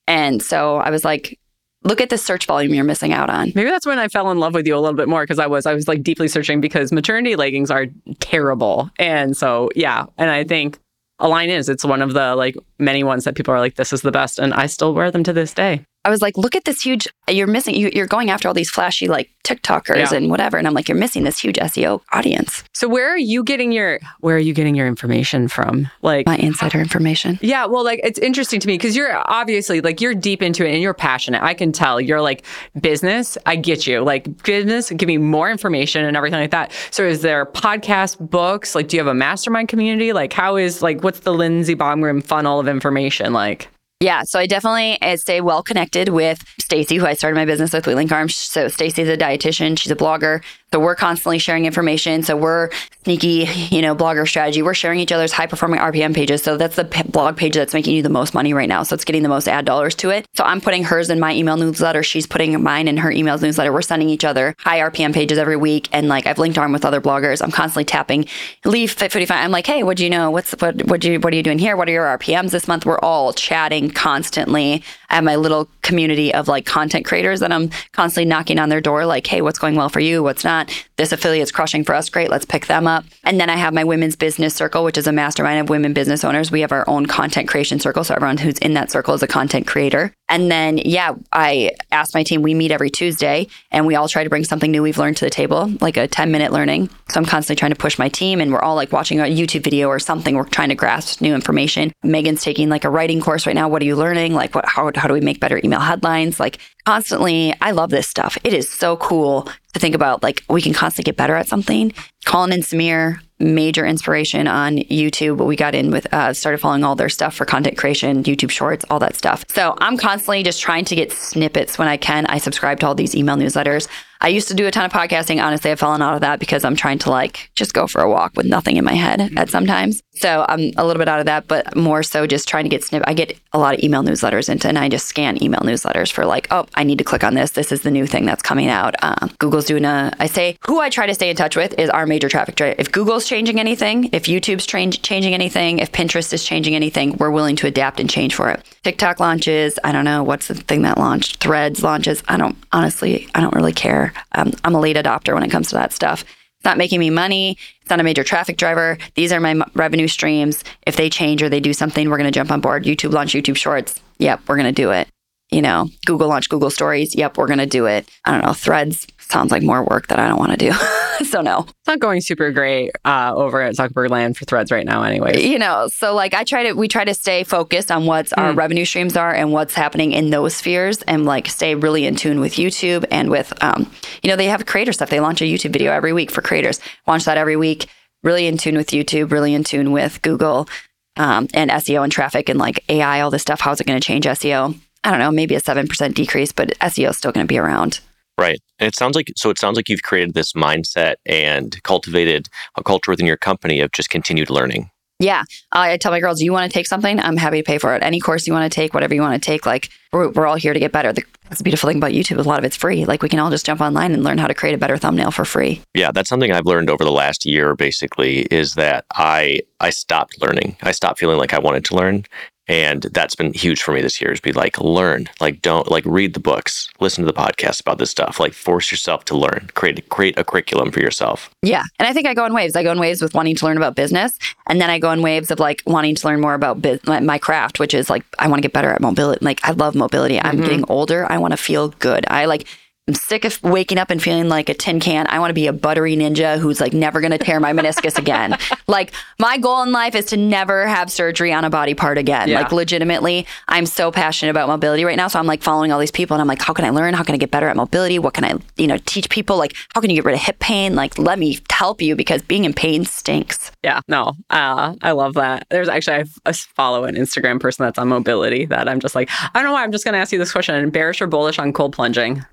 And so I was like, look at the search volume you're missing out on. Maybe that's when I fell in love with you a little bit more because I was I was like deeply searching because maternity leggings are terrible. And so yeah, and I think Align is it's one of the like many ones that people are like this is the best and I still wear them to this day. I was like, look at this huge, you're missing, you, you're going after all these flashy like TikTokers Yeah. and whatever. And I'm like, you're missing this huge SEO audience. So where are you getting your where are you getting your information from? Like My insider information. Yeah, well, like it's interesting to me because you're obviously like you're deep into it and you're passionate. I can tell you're like business. I get you. Like business, give me more information and everything like that. So, is there podcast, books? Like, do you have a mastermind community? Like, how is like what's the Lindsey Bomgren funnel of information like? Yeah, so I definitely stay well connected with Stacy, who I started my business with, Wheeling Arms. So Stacy's a dietitian, she's a blogger. So we're constantly sharing information. So we're sneaky, you know, blogger strategy. We're sharing each other's high performing RPM pages. So that's the blog page that's making you the most money right now. So it's getting the most ad dollars to it. So I'm putting hers in my email newsletter. She's putting mine in her emails newsletter. We're sending each other high RPM pages every week. And like I've linked arm with other bloggers. I'm constantly tapping leave fit 55. I'm like, hey, what do you know? What's what what do you what are you doing here? What are your RPMs this month? We're all chatting constantly. I have my little community of like content creators that I'm constantly knocking on their door, like, hey, what's going well for you? What's not? This affiliate's crushing for us. Great, let's pick them up. And then I have my women's business circle, which is a mastermind of women business owners. We have our own content creation circle. So everyone who's in that circle is a content creator. And then, yeah, I asked my team, we meet every Tuesday and we all try to bring something new we've learned to the table, like a 10 minute learning. So I'm constantly trying to push my team and we're all like watching a YouTube video or something. We're trying to grasp new information. Megan's taking like a writing course right now. What are you learning? Like, what, how, how do we make better email headlines? Like, constantly, I love this stuff. It is so cool to think about. Like, we can constantly get better at something. Colin and Samir, major inspiration on YouTube. We got in with, uh, started following all their stuff for content creation, YouTube shorts, all that stuff. So I'm constantly just trying to get snippets when I can. I subscribe to all these email newsletters. I used to do a ton of podcasting. Honestly, I've fallen out of that because I'm trying to like just go for a walk with nothing in my head at sometimes. So I'm a little bit out of that, but more so just trying to get snip. I get a lot of email newsletters into, and I just scan email newsletters for like, oh, I need to click on this. This is the new thing that's coming out. Um, Google's doing a. I say who I try to stay in touch with is our major traffic driver. If Google's changing anything, if YouTube's change, changing anything, if Pinterest is changing anything, we're willing to adapt and change for it. TikTok launches. I don't know what's the thing that launched. Threads launches. I don't honestly. I don't really care. Um, I'm a late adopter when it comes to that stuff. It's not making me money. It's not a major traffic driver. These are my m- revenue streams. If they change or they do something, we're going to jump on board. YouTube launch YouTube Shorts. Yep, we're going to do it. You know, Google launch Google Stories. Yep, we're going to do it. I don't know. Threads sounds like more work that I don't want to do. [LAUGHS] so no. It's not going super great uh, over at Zuckerberg Land for Threads right now, anyway. you know so like i try to we try to stay focused on what's our revenue streams are and what's happening in those spheres and like stay really in tune with youtube and with um you know they have creator stuff. They launch a youtube video every week for creators. Launch that every week. Really in tune with youtube really in tune with google um, and seo and traffic and like ai all this stuff. How's it going to change seo i don't know. Maybe a 7% decrease but seo is still going to be around Right. And it sounds like so it sounds like you've created this mindset and cultivated a culture within your company of just continued learning. Yeah. I I tell my girls, you want to take something? I'm happy to pay for it. Any course you want to take, whatever you want to take, like we're, we're all here to get better. The, that's the beautiful thing about YouTube. A lot of it's free. Like we can all just jump online and learn how to create a better thumbnail for free. Yeah, that's something I've learned over the last year basically is that I I stopped learning. I stopped feeling like I wanted to learn. And that's been huge for me this year is be like learn, like don't like read the books, listen to the podcast about this stuff, like force yourself to learn, create create a curriculum for yourself. Yeah. And I think I go in waves. I go in waves with wanting to learn about business. And then I go in waves of like wanting to learn more about bu- my, my craft, which is like, I want to get better at mobility. Like I love mobility. I'm mm-hmm. getting older. I want to feel good. I like, I'm sick of waking up and feeling like a tin can. I want to be a buttery ninja who's like never going to tear my meniscus again. [LAUGHS] Like my goal in life is to never have surgery on a body part again. Yeah. Like legitimately, I'm so passionate about mobility right now. So I'm like following all these people and I'm like, how can I learn? How can I get better at mobility? What can I, you know, teach people? Like, how can you get rid of hip pain? Like, let me help you because being in pain stinks. Yeah, no, uh, I love that. There's actually I follow an Instagram person that's on mobility that I'm just like I don't know why I'm just going to ask you this question: bearish or bullish on cold plunging?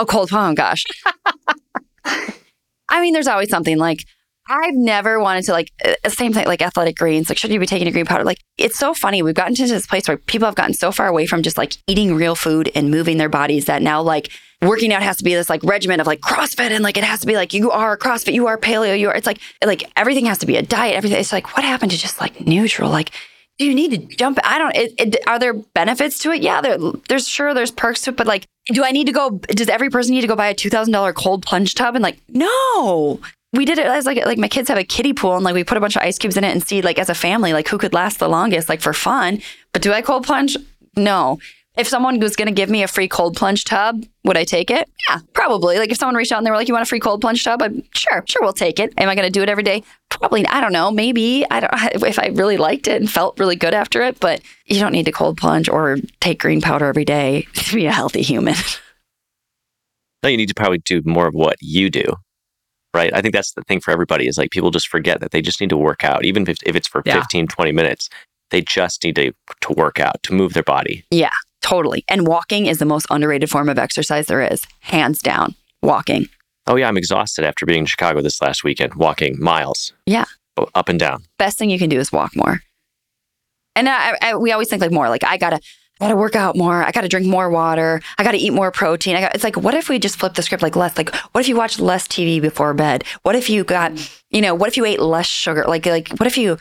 Oh, cold. Oh, gosh. I mean, there's always something like I've never wanted to like uh, same thing like athletic greens. Like, should you be taking a green powder? Like, it's so funny. We've gotten to this place where people have gotten so far away from just like eating real food and moving their bodies that now like working out has to be this like regimen of like CrossFit and like it has to be like you are CrossFit, you are paleo, you are. It's like like everything has to be a diet. Everything. It's like what happened to just like neutral? Like you need to jump? I don't. It, it, are there benefits to it? Yeah, there, there's sure there's perks to it, but like, do I need to go? Does every person need to go buy a two thousand dollar cold plunge tub? And like, no. We did it as like like my kids have a kiddie pool and like we put a bunch of ice cubes in it and see like as a family like who could last the longest like for fun. But do I cold plunge? No. If someone was going to give me a free cold plunge tub, would I take it? Yeah, probably. Like if someone reached out and they were like, "You want a free cold plunge tub?" I'm sure, sure, we'll take it. Am I going to do it every day? Probably. I don't know. Maybe. I don't. [LAUGHS] If I really liked it and felt really good after it, but you don't need to cold plunge or take green powder every day [LAUGHS] to be a healthy human. No, you need to probably do more of what you do. Right. I think that's the thing for everybody is like people just forget that they just need to work out, even if, if it's for Yeah. 15, 20 minutes. They just need to, to work out, to move their body. Yeah, totally. And walking is the most underrated form of exercise there is, hands down. Walking. Oh, yeah, I'm exhausted after being in Chicago this last weekend, walking miles. Yeah. Oh, Up and down. best thing you can do is walk more. And I, I, we always think like more like I gotta, I gotta work out more. I gotta drink more water. I gotta eat more protein. I got, it's like, what if we just flip the script like less? Like, what if you watch less TV before bed? What if you got, you know, what if you ate less sugar? Like, like, what if you,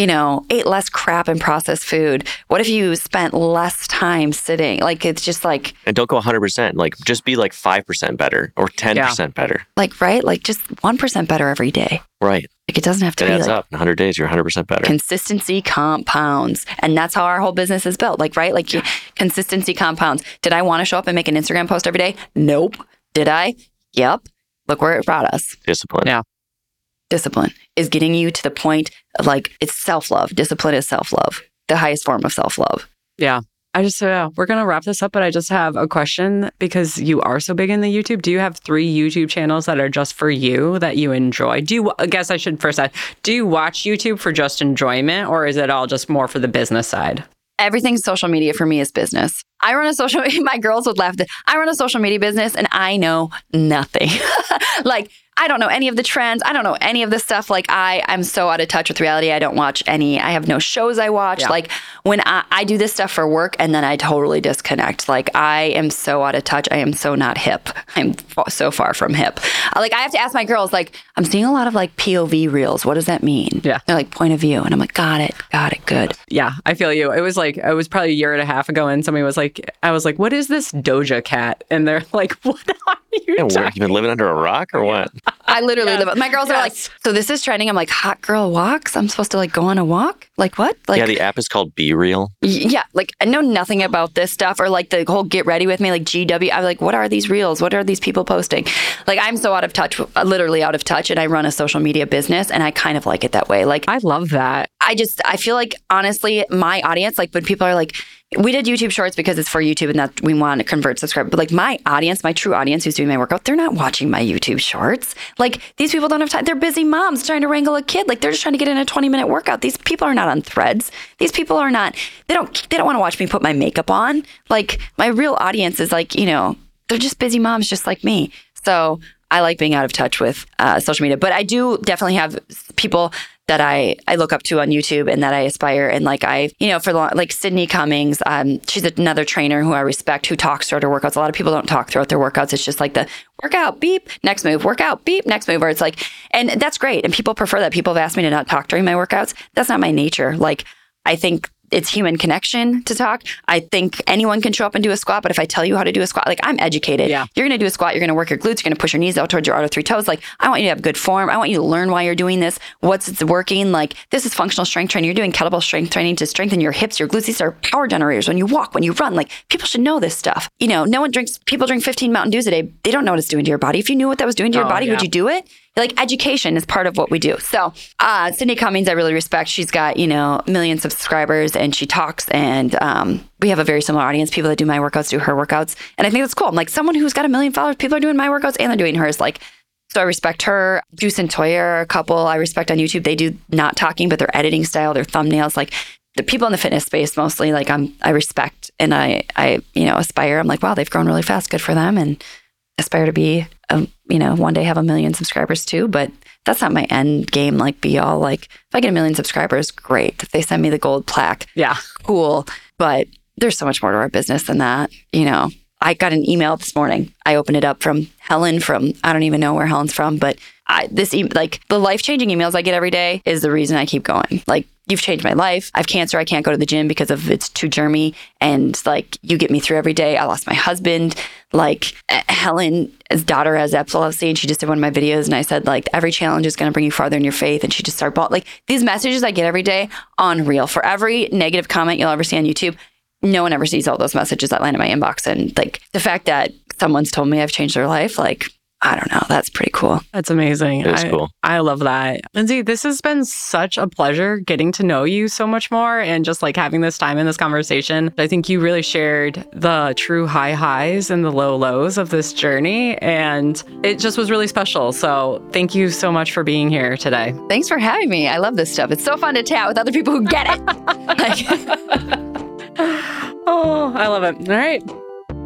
you know, ate less crap and processed food? What if you spent less time sitting? Like, it's just like, And don't go 100%. Like, just be like 5% better or 10% better. like, right? Like, just one percent better every day. Right. Like, it doesn't have to It be adds like up. In 100 days, you're 100% better. consistency compounds and that's how our whole business is built like right like you- consistency compounds did i want to show up and make an instagram post every day nope did i yep look where it brought us Discipline. Yeah. Discipline is getting you to the point of like it's self-love discipline is self-love the highest form of self-love Yeah. I just, uh, we're going to wrap this up, but I just have a question because you are so big in the YouTube. Do you have three YouTube channels that are just for you that you enjoy? Do you, I guess I should first ask, do you watch YouTube for just enjoyment or is it all just more for the business side? everything social media for me is business. I run a social [LAUGHS] my girls would laugh that I run a social media business and I know nothing. [LAUGHS] like I don't know any of the trends. I don't know any of this stuff. Like I I'm so out of touch with reality. I don't watch any I have no shows I watch. Yeah. Like when I, I do this stuff for work and then I totally disconnect. Like I am so out of touch. I am so not hip. I'm so far from hip. Uh, Like I have to ask my girls like I'm seeing a lot of like POV reels. What does that mean? Yeah. They're like point of view and I'm like got it. Got it. Good. Yeah, I feel you. It was like it was probably a year and a half ago, and somebody was like, "I was like, what is this Doja Cat?" And they're [LAUGHS] like, "What are you Yeah, talking?" you've been living under a rock or what? [LAUGHS] I literally Yes. live. My girls are like, so this is trending. I'm like, hot girl walks. I'm supposed to like go on a walk. Like what? Like yeah, the app is called Be Real. yeah. Like I know nothing about this stuff or like the whole get ready with me. Like GW. I'm like, what are these reels? What are these people posting? Like I'm so out of touch, uh, literally out of touch. And I run a social media business, and I kind of like it that way. Like I love that. I just I feel like honestly, my audience, like when people are like, we did YouTube Shorts because it's for YouTube and that we want to convert subscribe. But like my audience, my true audience who's doing my workout, they're not watching my YouTube Shorts. Like these people don't have time. They're busy moms trying to wrangle a kid. Like they're just trying to get in a 20 minute workout. These people are not on threads. These people are not. They don't. They don't want to watch me put my makeup on. Like my real audience is like you know they're just busy moms just like me. So I like being out of touch with uh, social media, but I do definitely have people that I, I look up to on YouTube and that I aspire. And like I, you know, for like Sydney Cummings, um, she's another trainer who I respect who talks throughout her workouts. A lot of people don't talk throughout their workouts. It's just like the workout, beep, next move, workout, beep, next move. Or it's like, and that's great. And people prefer that. People have asked me to not talk during my workouts. That's not my nature. Like I think it's human connection to talk. I think anyone can show up and do a squat, but if I tell you how to do a squat, like I'm educated. Yeah. You're going to do a squat. You're going to work your glutes. You're going to push your knees out towards your outer three toes. Like I want you to have good form. I want you to learn why you're doing this. What's it's working. Like this is functional strength training. You're doing kettlebell strength training to strengthen your hips, your glutes. These are power generators when you walk, when you run. Like people should know this stuff. You know, no one drinks. People drink 15 Mountain Dews a day. They don't know what it's doing to your body. If you knew what that was doing to your Oh, body, would you do it? Like education is part of what we do. So, uh, Sydney Cummings, I really respect. She's got, you know, a million subscribers and she talks and um, we have a very similar audience. People that do my workouts do her workouts. And I think that's cool. I'm like, someone who's got a million followers, people are doing my workouts and they're doing hers. Like, so I respect her. Juice and Toya are a couple I respect on YouTube. They do not talking, but their editing style, their thumbnails, like the people in the fitness space mostly, like I'm I respect and I I, you know, aspire. I'm like, wow, they've grown really fast. Good for them. And aspire to be um, you know, one day have a million subscribers too, but that's not my end game like be all like if I get a million subscribers, great. If they send me the gold plaque, Yeah. cool. But there's so much more to our business than that. You know, I got an email this morning. I opened it up from Helen from I don't even know where Helen's from, but I, this e- like the life changing emails I get every day is the reason I keep going. Like you've changed my life. I have cancer. I can't go to the gym because of it's too germy. And like, you get me through every day. I lost my husband. Like, Helen's daughter has epilepsy and she just did one of my videos. And I said, like, every challenge is going to bring you farther in your faith. And she just started, ball- like, these messages I get every day, unreal. For every negative comment you'll ever see on YouTube, no one ever sees all those messages that land in my inbox. And like, the fact that someone's told me I've changed their life, like, I don't know. That's pretty cool. That's amazing. It was I, cool. I love that. Lindsey, this has been such a pleasure getting to know you so much more and just like having this time in this conversation. I think you really shared the true high highs and the low lows of this journey. And it just was really special. So thank you so much for being here today. Thanks for having me. I love this stuff. It's so fun to chat with other people who get it. like, [LAUGHS] [LAUGHS] Oh, I love it. All right.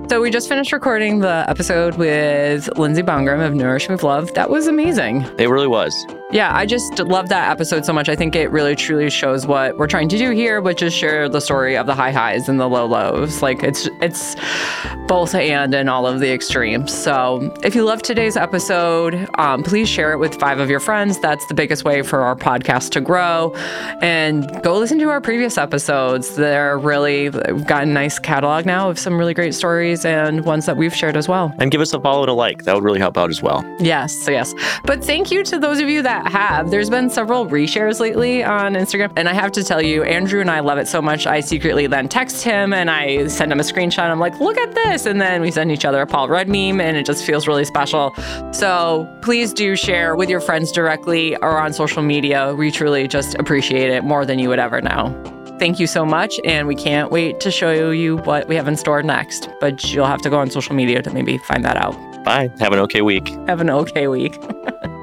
So we just finished recording the episode with Lindsey Bomgren of Nourish Move Love. That was amazing. It really was. Yeah, I just love that episode so much. I think it really truly shows what we're trying to do here, which is share the story of the high highs and the low lows. Like it's it's both and in all of the extremes. So if you love today's episode, um, please share it with five of your friends. That's the biggest way for our podcast to grow. And go listen to our previous episodes. They're really we've got a nice catalog now of some really great stories and ones that we've shared as well. And give us a follow and a like. That would really help out as well. Yes, yes. But thank you to those of you that have. There's been several reshares lately on Instagram. And I have to tell you, Andrew and I love it so much. I secretly then text him and I send him a screenshot. I'm like, look at this. And then we send each other a Paul Rudd meme and it just feels really special. So please do share with your friends directly or on social media. We truly just appreciate it more than you would ever know. Thank you so much. And we can't wait to show you what we have in store next. But you'll have to go on social media to maybe find that out. Bye. Have an okay week. Have an okay week. [LAUGHS]